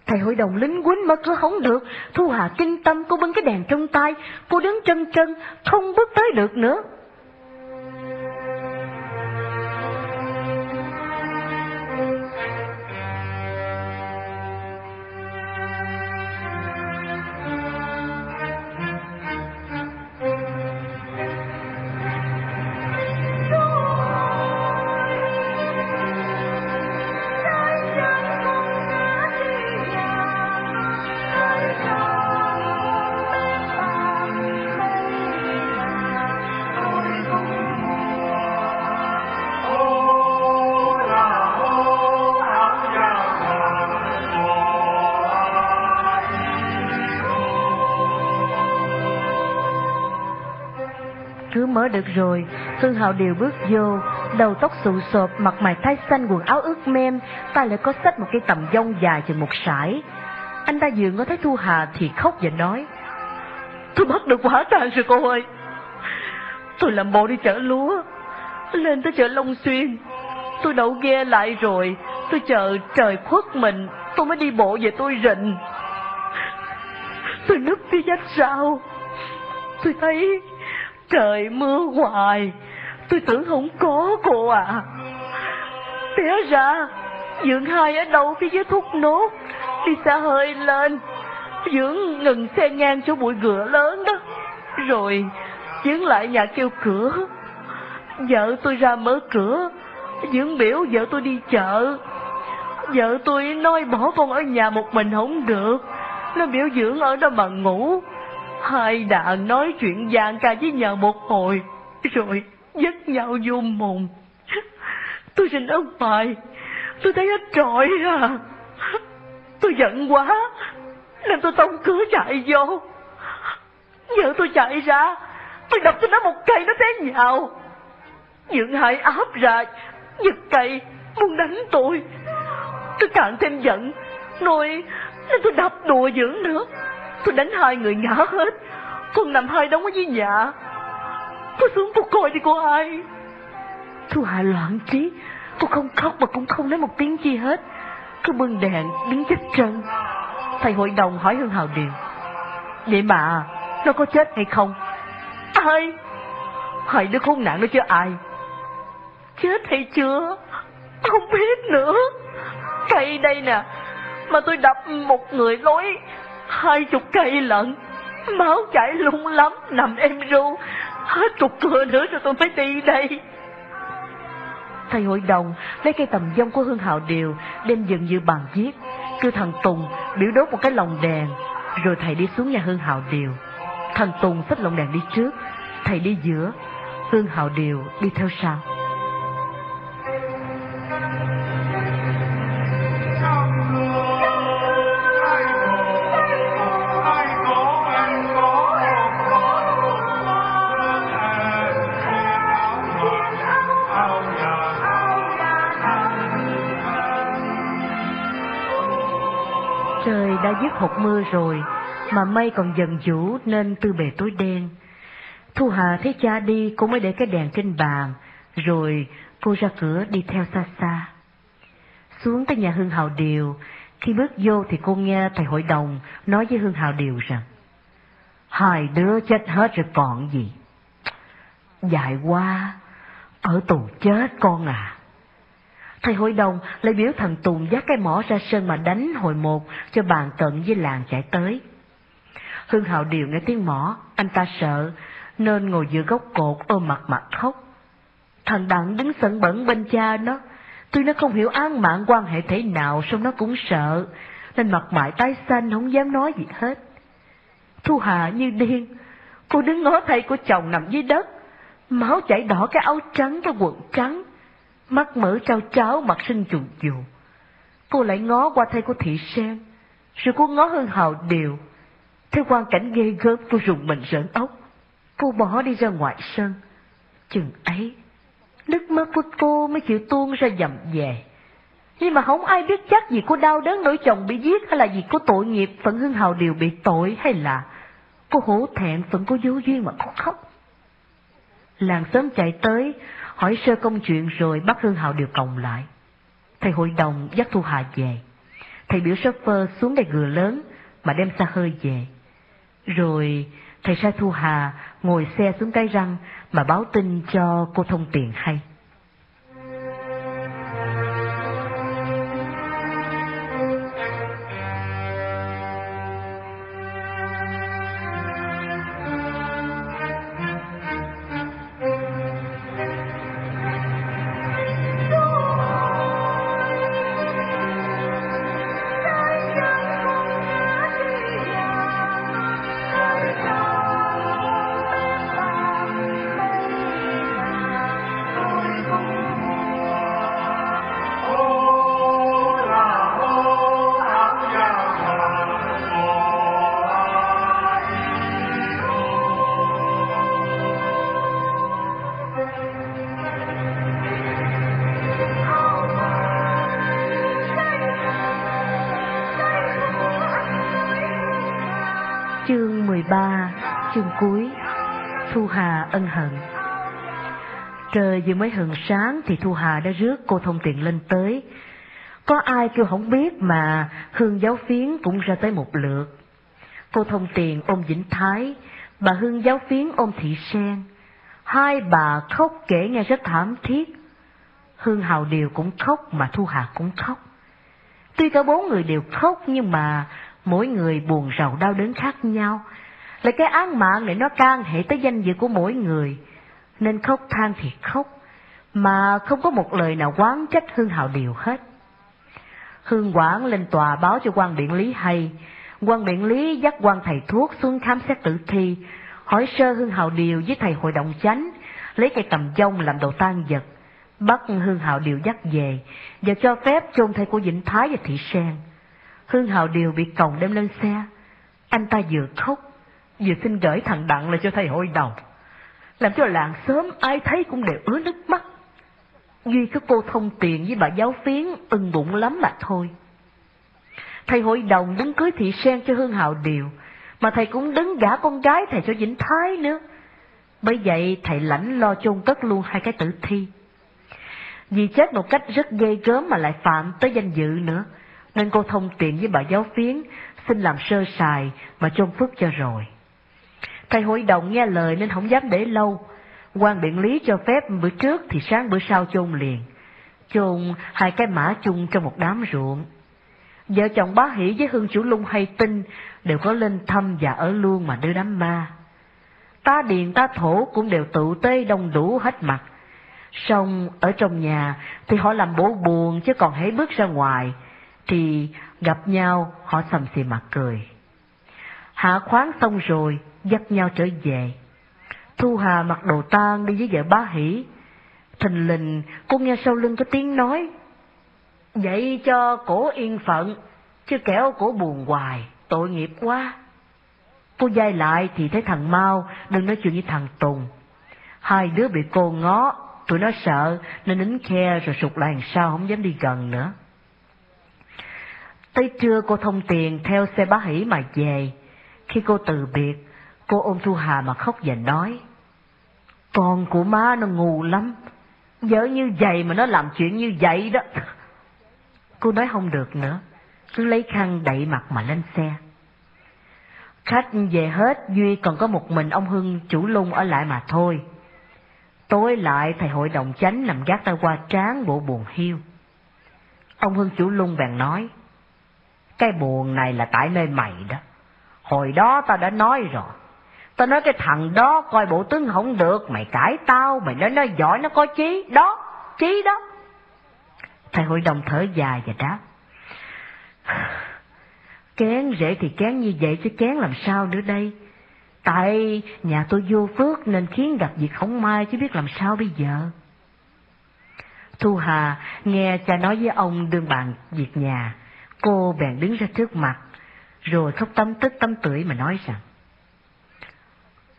Thầy hội đồng lính quýnh mở cửa không được, Thu Hà kinh tâm cô bưng cái đèn trong tay, cô đứng chân chân, không bước tới được nữa. Được rồi, Hương Hạo Điều bước vô, đầu tóc xù xộp, mặt mày thay xanh, quần áo ướt mem, tay lại có xách một cái tầm dông dài chừng một sải. Anh ta vừa ngó thấy Thu Hà thì khóc và nói, Tôi bắt được quả tàn rồi cô ơi. Tôi làm bộ đi chở lúa, lên tới chợ Long Xuyên. Tôi đậu ghe lại rồi, tôi chờ trời khuất mình, tôi mới đi bộ về tôi rình. Tôi núp phía dách sau tôi thấy trời mưa hoài, tôi tưởng không có cô à. Té ra, dưỡng hai ở đâu phía dưới thúc nốt, đi xa hơi lên, dưỡng ngừng xe ngang chỗ bụi gửa lớn đó. Rồi, dưỡng lại nhà kêu cửa. Vợ tôi ra mở cửa, dưỡng biểu vợ tôi đi chợ. Vợ tôi nói bỏ con ở nhà một mình không được, nó biểu dưỡng ở đó mà ngủ. Hai đàn nói chuyện giang ca với nhau một hồi, rồi dắt nhau vô mùng. Tôi xin ông bài, tôi thấy hết trọi à. Tôi giận quá, nên tôi tông cửa chạy vô. giờ tôi chạy ra, tôi đập cho nó một cây nó té nhào. Dưỡng hại áp ra, giật cây, muốn đánh tôi. Tôi càng thêm giận, nói nên tôi đập đùa dưỡng nữa. Tôi đánh hai người ngã hết, con nằm hai đống ở dưới nhà. Cô xuống cô coi đi cô ai. Thu Hà loạn trí, cô không khóc mà cũng không nói một tiếng chi hết. Cứ bưng đèn, đứng chết chân. Thầy hội đồng hỏi Hương Hào Điền Vậy mà, nó có chết hay không? Ai? Hai đứa khốn nạn nó chứ ai? Chết hay chưa? Không biết nữa. Cây đây nè, mà tôi đập một người lối hai chục cây lận. Máu chảy lung lắm, nằm em ru. Hết chục cửa nữa rồi tôi phải đi đây. Thầy hội đồng lấy cây tầm dông của Hương Hạo Điều đem dựng như bàn viết, kêu thằng Tùng biểu đốt một cái lồng đèn, rồi thầy đi xuống nhà Hương Hạo Điều. Thằng Tùng xách lồng đèn đi trước, thầy đi giữa, Hương Hạo Điều đi theo sau. Dứt hột mưa rồi, mà mây còn dần vũ nên tư bề tối đen. Thu Hà thấy cha đi, cô mới để cái đèn trên bàn, rồi cô ra cửa đi theo xa xa. Xuống tới nhà Hương Hào Điều, khi bước vô thì cô nghe thầy hội đồng nói với Hương Hào Điều rằng, Hai đứa chết hết rồi còn gì? Dại quá, ở tù chết con à. Thầy hội đồng lại biểu thằng Tùng dắt cái mỏ ra sân mà đánh hồi một cho bàn cận với làng chạy tới. Hương Hạo Điều nghe tiếng mỏ, anh ta sợ, nên ngồi giữa gốc cột ôm mặt mặt khóc. Thằng Đặng đứng sẵn bẩn bên cha nó, tuy nó không hiểu án mạng quan hệ thế nào, song nó cũng sợ, nên mặt mày tái xanh không dám nói gì hết. Thu Hà như điên, cô đứng ngó thầy của chồng nằm dưới đất, máu chảy đỏ cái áo trắng cái quần trắng, mắt mở trao cháo mặt sinh chuồn chuồn. Cô lại ngó qua thay của thị sen, rồi cô ngó hơn hào điều. Theo quan cảnh ghê gớm cô rùng mình rợn ốc. Cô bỏ đi ra ngoài sân. Chừng ấy, nước mắt của cô mới chịu tuôn ra dầm về. Nhưng mà không ai biết chắc gì cô đau đớn nỗi chồng bị giết hay là gì cô tội nghiệp phận hưng hào điều bị tội hay là cô hổ thẹn phận cô vô duyên mà cô khóc. Làng sớm chạy tới, hỏi sơ công chuyện rồi bắt Hương Hạo điều cộng lại. Thầy hội đồng dắt Thu Hà về. Thầy biểu shopper xuống đầy gừa lớn mà đem xa hơi về. Rồi thầy sai Thu Hà ngồi xe xuống cái răng mà báo tin cho cô thông tiền hay. Vừa mới hừng sáng thì Thu Hà đã rước cô thông tiền lên tới. Có ai kêu không biết mà Hương giáo phiến cũng ra tới một lượt. Cô thông tiền ôm Vĩnh Thái, bà Hương giáo phiến ôm Thị Sen. Hai bà khóc kể nghe rất thảm thiết. Hương Hào Điều cũng khóc mà Thu Hà cũng khóc. Tuy cả bốn người đều khóc nhưng mà mỗi người buồn rầu đau đớn khác nhau. Lại cái án mạng này nó can hệ tới danh dự của mỗi người, nên khóc than thì khóc, mà không có một lời nào quán trách Hương Hào Điều hết. Hương Quảng lên tòa báo cho quan biện lý hay, quan biện lý dắt quan thầy thuốc xuống khám xét tử thi, hỏi sơ Hương Hào Điều với thầy hội đồng chánh, lấy cây tầm dông làm đồ tan vật, bắt Hương Hào Điều dắt về, và cho phép chôn thầy của Vĩnh Thái và Thị Sen. Hương Hào Điều bị còng đem lên xe, anh ta vừa khóc, vừa xin gửi thằng Đặng lại cho thầy hội đồng, làm cho làng sớm ai thấy cũng đều ứa nước mắt. Duy cái cô thông tiền với bà giáo phiến ưng bụng lắm mà thôi. Thầy hội đồng đứng cưới thị sen cho Hương Hào Điều, mà thầy cũng đứng gả con gái thầy cho Vĩnh Thái nữa. Bởi vậy thầy lãnh lo chôn cất luôn hai cái tử thi. Vì chết một cách rất ghê gớm mà lại phạm tới danh dự nữa, nên cô thông tiền với bà giáo phiến xin làm sơ sài mà chôn phước cho rồi. Thầy hội đồng nghe lời nên không dám để lâu, quan biện lý cho phép bữa trước thì sáng bữa sau chôn liền, chôn hai cái mã chung trong một đám ruộng. Vợ chồng bá hỷ với hương chủ lung hay tin đều có lên thăm và ở luôn mà đưa đám ma. Ta điền ta thổ cũng đều tự tê đông đủ hết mặt. Xong ở trong nhà thì họ làm bố buồn chứ còn hãy bước ra ngoài thì gặp nhau họ sầm xì mặt cười. Hạ khoáng xong rồi dắt nhau trở về. Thu Hà mặc đồ tang đi với vợ bá hỷ. Thình lình, cô nghe sau lưng có tiếng nói. Vậy cho cổ yên phận, chứ kẻo cổ buồn hoài, tội nghiệp quá. Cô dai lại thì thấy thằng Mau đừng nói chuyện với thằng Tùng. Hai đứa bị cô ngó, tụi nó sợ nên nín khe rồi sụt lại sao không dám đi gần nữa. Tới trưa cô thông tiền theo xe bá hỷ mà về. Khi cô từ biệt, cô ôm Thu Hà mà khóc và nói. Con của má nó ngu lắm. dở như vậy mà nó làm chuyện như vậy đó. Cô nói không được nữa. Cứ lấy khăn đậy mặt mà lên xe. Khách về hết, Duy còn có một mình ông Hưng chủ lung ở lại mà thôi. Tối lại thầy hội đồng chánh nằm gác tay qua trán bộ buồn hiu. Ông Hưng chủ lung bèn nói, cái buồn này là tại nơi mày đó. Hồi đó tao đã nói rồi, Tao nói cái thằng đó coi bộ tướng không được, mày cãi tao, mày nói nó giỏi nó có chí, đó, chí đó. Thầy hội đồng thở dài và đáp. Kén rễ thì kén như vậy chứ kén làm sao nữa đây. Tại nhà tôi vô phước nên khiến gặp việc không may chứ biết làm sao bây giờ. Thu Hà nghe cha nói với ông đương bàn việc nhà, cô bèn đứng ra trước mặt, rồi khóc tấm tức tấm tưởi mà nói rằng,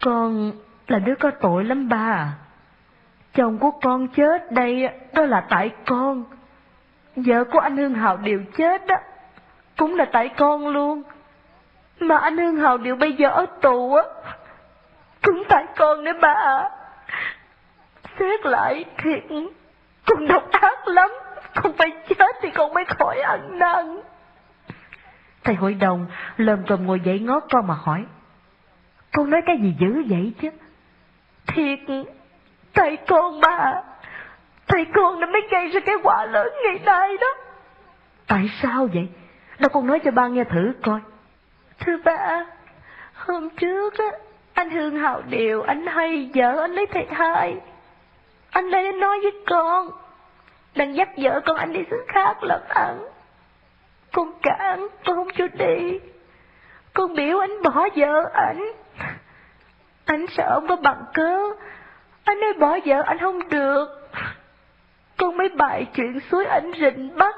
con là đứa có tội lắm ba à. Chồng của con chết đây, đó là tại con. Vợ của anh Hương Hào đều chết đó, cũng là tại con luôn. Mà anh Hương Hào đều bây giờ ở tù á, cũng tại con nữa ba à. Xét lại thiệt, con độc ác lắm, con phải chết thì con mới khỏi ăn năn. Thầy hội đồng lầm cầm ngồi dậy ngó con mà hỏi. Con nói cái gì dữ vậy chứ? Thiệt, thầy con bà, thầy con đã mới gây ra cái quả lớn ngày nay đó. Tại sao vậy? Đâu con nói cho ba nghe thử coi. Thưa ba, hôm trước á, anh Hương Hào Điều, anh hay vợ anh lấy thầy hai. Anh lên nói với con, đang dắt vợ con anh đi xứ khác lận ẩn. Con cản, con không cho đi. Con biểu anh bỏ vợ ảnh. Anh sợ ông có bằng cớ. Anh nói bỏ vợ anh không được. Con mới bại chuyện suối anh rình bắt.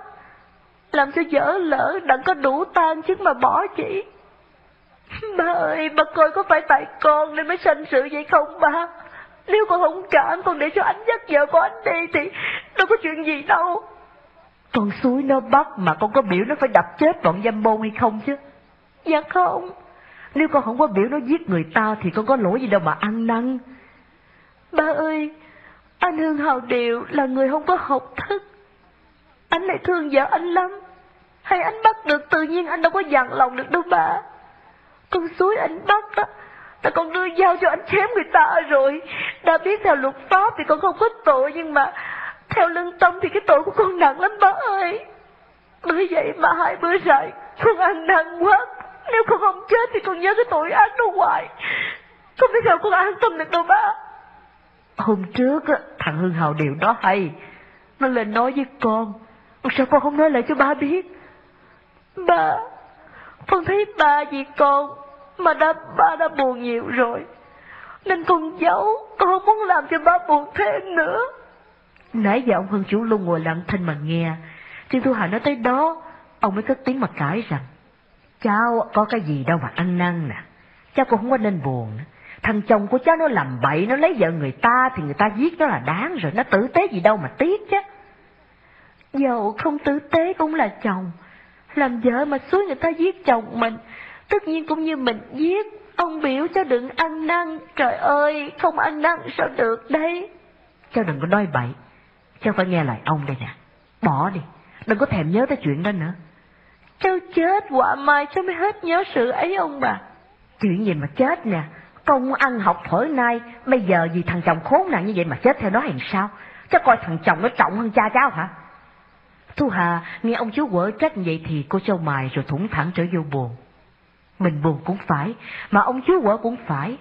Làm cho dở lỡ đặng có đủ tan chứ mà bỏ chị. Ba ơi, bà coi có phải tại con nên mới sanh sự vậy không ba? Nếu con không cảm, con để cho anh dắt vợ của anh đi thì đâu có chuyện gì đâu. Con suối nó bắt mà con có biểu nó phải đập chết bọn dâm bôn hay không chứ? Dạ không. Nếu con không có biểu nó giết người ta thì con có lỗi gì đâu mà ăn năn. Ba ơi, anh Hương Hào Điều là người không có học thức. Anh lại thương vợ anh lắm. Hay anh bắt được tự nhiên anh đâu có dằn lòng được đâu ba. Con suối anh bắt đó, Ta con đưa dao cho anh chém người ta rồi. Đã biết theo luật pháp thì con không có tội nhưng mà theo lương tâm thì cái tội của con nặng lắm ba ơi. Bởi vậy mà hai bữa rồi con ăn năn quá. Nếu con không chết thì con nhớ cái tội ác đó hoài. Con biết sao con an tâm được đâu ba. Hôm trước á, thằng Hương Hào điều đó hay. Nó lên nói với con. Sao con không nói lại cho ba biết? Ba, con thấy ba vì con mà đã ba đã buồn nhiều rồi. Nên con giấu, con không muốn làm cho ba buồn thêm nữa. Nãy giờ ông Hưng chủ luôn ngồi lặng thinh mà nghe. Trương Thu Hà nói tới đó, ông mới cất tiếng mà cãi rằng, cháu có cái gì đâu mà ăn năn nè, cháu cũng không có nên buồn. Thằng chồng của cháu nó làm bậy, nó lấy vợ người ta thì người ta giết nó là đáng rồi, nó tử tế gì đâu mà tiếc chứ. Dầu không tử tế cũng là chồng, làm vợ mà suối người ta giết chồng mình, tất nhiên cũng như mình giết. Ông biểu cháu đừng ăn năn, trời ơi, không ăn năn sao được đấy Cháu đừng có nói bậy, cháu phải nghe lời ông đây nè, bỏ đi, đừng có thèm nhớ tới chuyện đó nữa. Cháu chết quả mai cháu mới hết nhớ sự ấy ông bà. Chuyện gì mà chết nè, công ăn học thổi nay, bây giờ vì thằng chồng khốn nạn như vậy mà chết theo nó hay sao? Cháu coi thằng chồng nó trọng hơn cha cháu hả? Thu Hà nghe ông chú quở trách vậy thì cô châu mài rồi thủng thẳng trở vô buồn. Mình buồn cũng phải, mà ông chú quở cũng phải.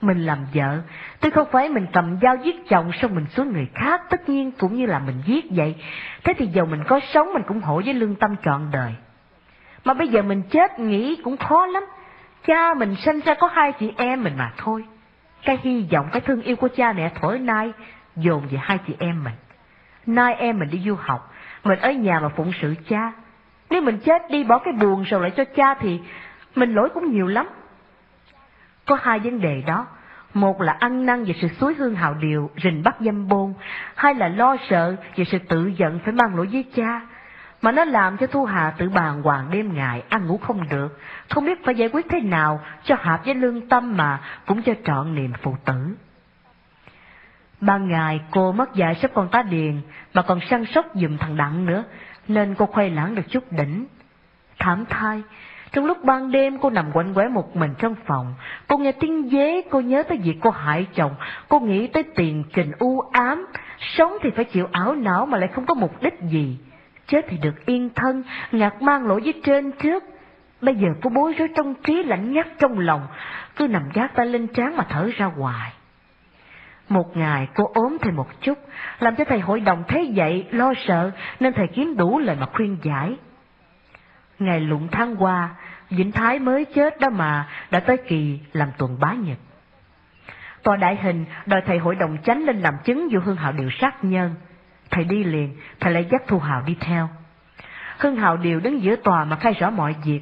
Mình làm vợ, tôi không phải mình cầm dao giết chồng xong mình xuống người khác, tất nhiên cũng như là mình giết vậy. Thế thì dầu mình có sống mình cũng hổ với lương tâm trọn đời. Mà bây giờ mình chết nghĩ cũng khó lắm. Cha mình sinh ra có hai chị em mình mà thôi. Cái hy vọng, cái thương yêu của cha mẹ thổi nay dồn về hai chị em mình. Nay em mình đi du học, mình ở nhà mà phụng sự cha. Nếu mình chết đi bỏ cái buồn rồi lại cho cha thì mình lỗi cũng nhiều lắm. Có hai vấn đề đó. Một là ăn năn về sự suối hương hào điều, rình bắt dâm bôn. Hai là lo sợ về sự tự giận phải mang lỗi với cha. Mà nó làm cho Thu Hà tự bàn hoàng đêm ngày, ăn ngủ không được. Không biết phải giải quyết thế nào cho hợp với lương tâm mà cũng cho trọn niềm phụ tử. Ban ngày cô mất dạy sắp con tá điền, mà còn săn sóc giùm thằng Đặng nữa, nên cô khoe lãng được chút đỉnh. Thảm thai, trong lúc ban đêm cô nằm quạnh quẻ một mình trong phòng, cô nghe tiếng dế, cô nhớ tới việc cô hại chồng, cô nghĩ tới tiền trình u ám, sống thì phải chịu ảo não mà lại không có mục đích gì. Chết thì được yên thân, ngạc mang lỗi với trên trước. Bây giờ cô bối rối trong trí lạnh nhắc trong lòng, cứ nằm gác tay lên trán mà thở ra hoài. Một ngày cô ốm thêm một chút, làm cho thầy hội đồng thấy vậy, lo sợ, nên thầy kiếm đủ lời mà khuyên giải. Ngày lụng tháng qua, Vĩnh Thái mới chết đó mà, đã tới kỳ làm tuần bá nhật. Tòa đại hình đòi thầy hội đồng chánh lên làm chứng vụ Hương Hạo điều sát nhân. Thầy đi liền, thầy lại dắt Thu Hào đi theo. hưng hào điều đứng giữa tòa mà khai rõ mọi việc.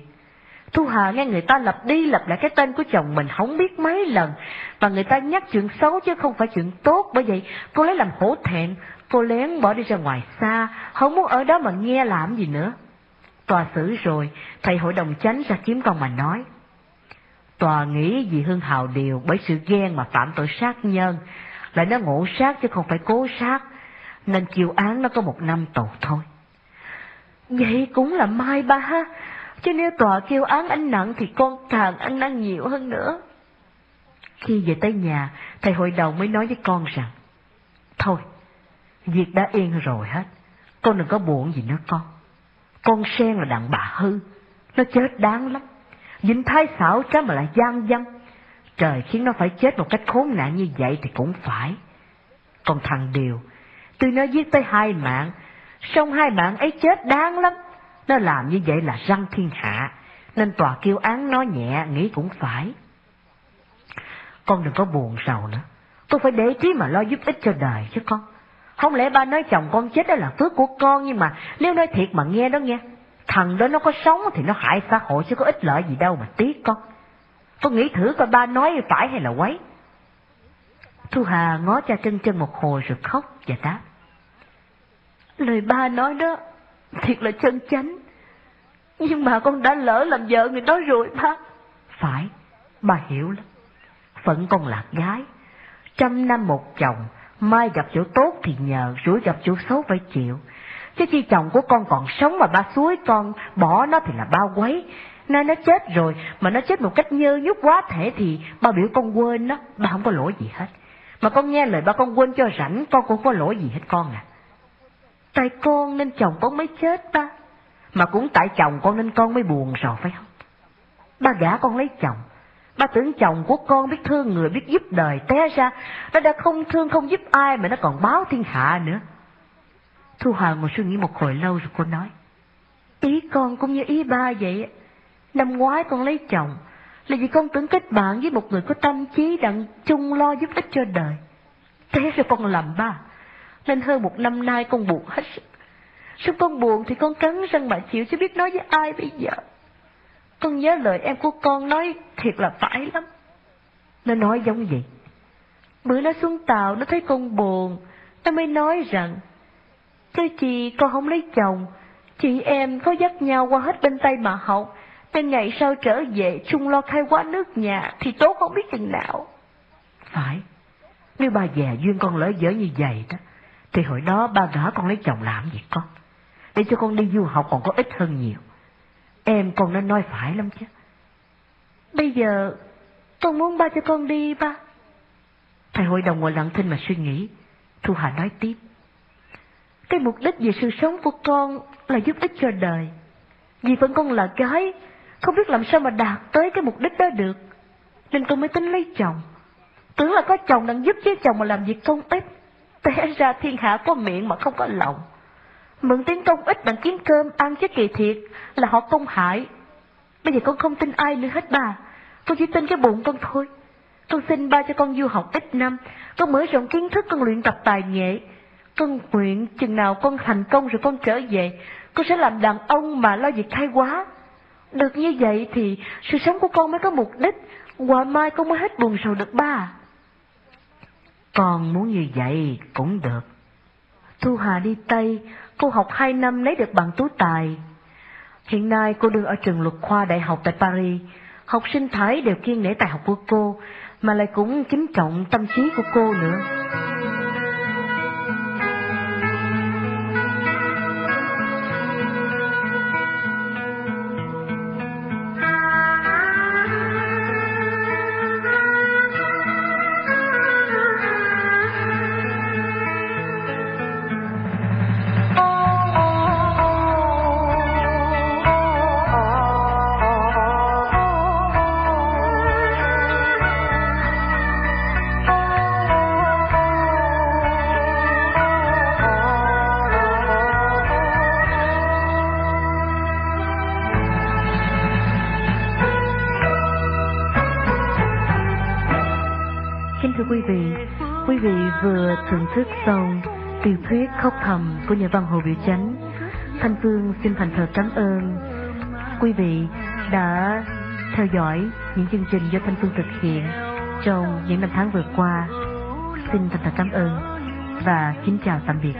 Thu Hà nghe người ta lặp đi lặp lại cái tên của chồng mình không biết mấy lần, và người ta nhắc chuyện xấu chứ không phải chuyện tốt, bởi vậy cô lấy làm hổ thẹn, cô lén bỏ đi ra ngoài xa, không muốn ở đó mà nghe làm gì nữa. Tòa xử rồi, thầy hội đồng chánh ra kiếm con mà nói. Tòa nghĩ vì Hương Hào điều bởi sự ghen mà phạm tội sát nhân, lại nó ngộ sát chứ không phải cố sát, nên chịu án nó có một năm tù thôi. Vậy cũng là mai ba ha, chứ nếu tòa kêu án anh nặng thì con càng ăn năn nhiều hơn nữa. Khi về tới nhà, thầy hội đồng mới nói với con rằng, Thôi, việc đã yên rồi hết, con đừng có buồn gì nữa con. Con sen là đàn bà hư, nó chết đáng lắm. Vĩnh thái xảo trái mà lại gian dâm. Trời khiến nó phải chết một cách khốn nạn như vậy thì cũng phải. Còn thằng Điều, tôi nó giết tới hai mạng, xong hai mạng ấy chết đáng lắm. Nó làm như vậy là răng thiên hạ, nên tòa kêu án nó nhẹ, nghĩ cũng phải. Con đừng có buồn sầu nữa, tôi phải để trí mà lo giúp ích cho đời chứ con. Không lẽ ba nói chồng con chết đó là phước của con, nhưng mà nếu nói thiệt mà nghe đó nghe, thằng đó nó có sống thì nó hại xã hội chứ có ích lợi gì đâu mà tiếc con. Con nghĩ thử coi ba nói phải hay là quấy. Thu Hà ngó cha chân chân một hồi rồi khóc và đáp. Lời ba nói đó thiệt là chân chánh. Nhưng mà con đã lỡ làm vợ người đó rồi ba. Phải, ba hiểu lắm. Phận con là gái. Trăm năm một chồng, mai gặp chỗ tốt thì nhờ, rủi gặp chỗ xấu phải chịu. Chứ chi chồng của con còn sống mà ba suối con, bỏ nó thì là bao quấy. Nay nó chết rồi, mà nó chết một cách nhơ nhút quá thể thì ba biểu con quên nó, ba không có lỗi gì hết. Mà con nghe lời ba con quên cho rảnh, con cũng có lỗi gì hết con à. Tại con nên chồng con mới chết ba. Mà cũng tại chồng con nên con mới buồn rồi phải không? Ba gả con lấy chồng. Ba tưởng chồng của con biết thương người, biết giúp đời, té ra nó đã không thương không giúp ai mà nó còn báo thiên hạ nữa. Thu Hà ngồi suy nghĩ một hồi lâu rồi cô nói. Ý con cũng như ý ba vậy. Năm ngoái con lấy chồng là vì con tưởng kết bạn với một người có tâm trí đặng chung lo giúp ích cho đời. Thế rồi con làm ba. Nên hơn một năm nay con buồn hết sức. Sao con buồn thì con cắn răng mà chịu chứ biết nói với ai bây giờ. Con nhớ lời em của con nói thiệt là phải lắm. Nó nói giống vậy. Bữa nó xuống tàu, nó thấy con buồn. Nó mới nói rằng Thưa chị con không lấy chồng, Chị em có dắt nhau qua hết bên tay mà học nên ngày sau trở về chung lo khai quá nước nhà Thì tốt không biết chừng nào. Phải. Nếu bà già duyên con lỡ dở như vậy đó Thì hồi đó ba gả con lấy chồng làm gì con? Để cho con đi du học còn có ít hơn nhiều. Em con nó nói phải lắm chứ. Bây giờ Con muốn ba cho con đi ba. Thầy hội đồng ngồi lặng thinh mà suy nghĩ. Thu Hà nói tiếp. Cái mục đích về sự sống của con là giúp ích cho đời. Vì vẫn con là gái, không biết làm sao mà đạt tới cái mục đích đó được. Nên con mới tính lấy chồng. Tưởng là có chồng đang giúp với chồng mà làm việc công ích. Té ra thiên hạ có miệng mà không có lòng. Mượn tiếng công ích bằng kiếm cơm ăn chứ kỳ thiệt là họ công hại. Bây giờ con không tin ai nữa hết bà. Con chỉ tin cái bụng con thôi. Con xin ba cho con du học ít năm. Con mở rộng kiến thức, con luyện tập tài nghệ. Con nguyện chừng nào con thành công rồi con trở về, con sẽ làm đàn ông mà lo việc khai quá. Được như vậy thì sự sống của con mới có mục đích, qua mai con mới hết buồn sầu được ba. Con muốn như vậy cũng được. Thu Hà đi Tây, cô học hai năm lấy được bằng tú tài. Hiện nay cô đương ở trường luật khoa đại học tại Paris. Học sinh Thái đều kiên nể tài học của cô, mà lại cũng kính trọng tâm trí của cô nữa. Của nhà văn Hồ Biểu Chánh. Thanh Phương xin thành thật cảm ơn quý vị đã theo dõi những chương trình do Thanh Phương thực hiện trong những năm tháng vừa qua. Xin thành thật cảm ơn và kính chào tạm biệt.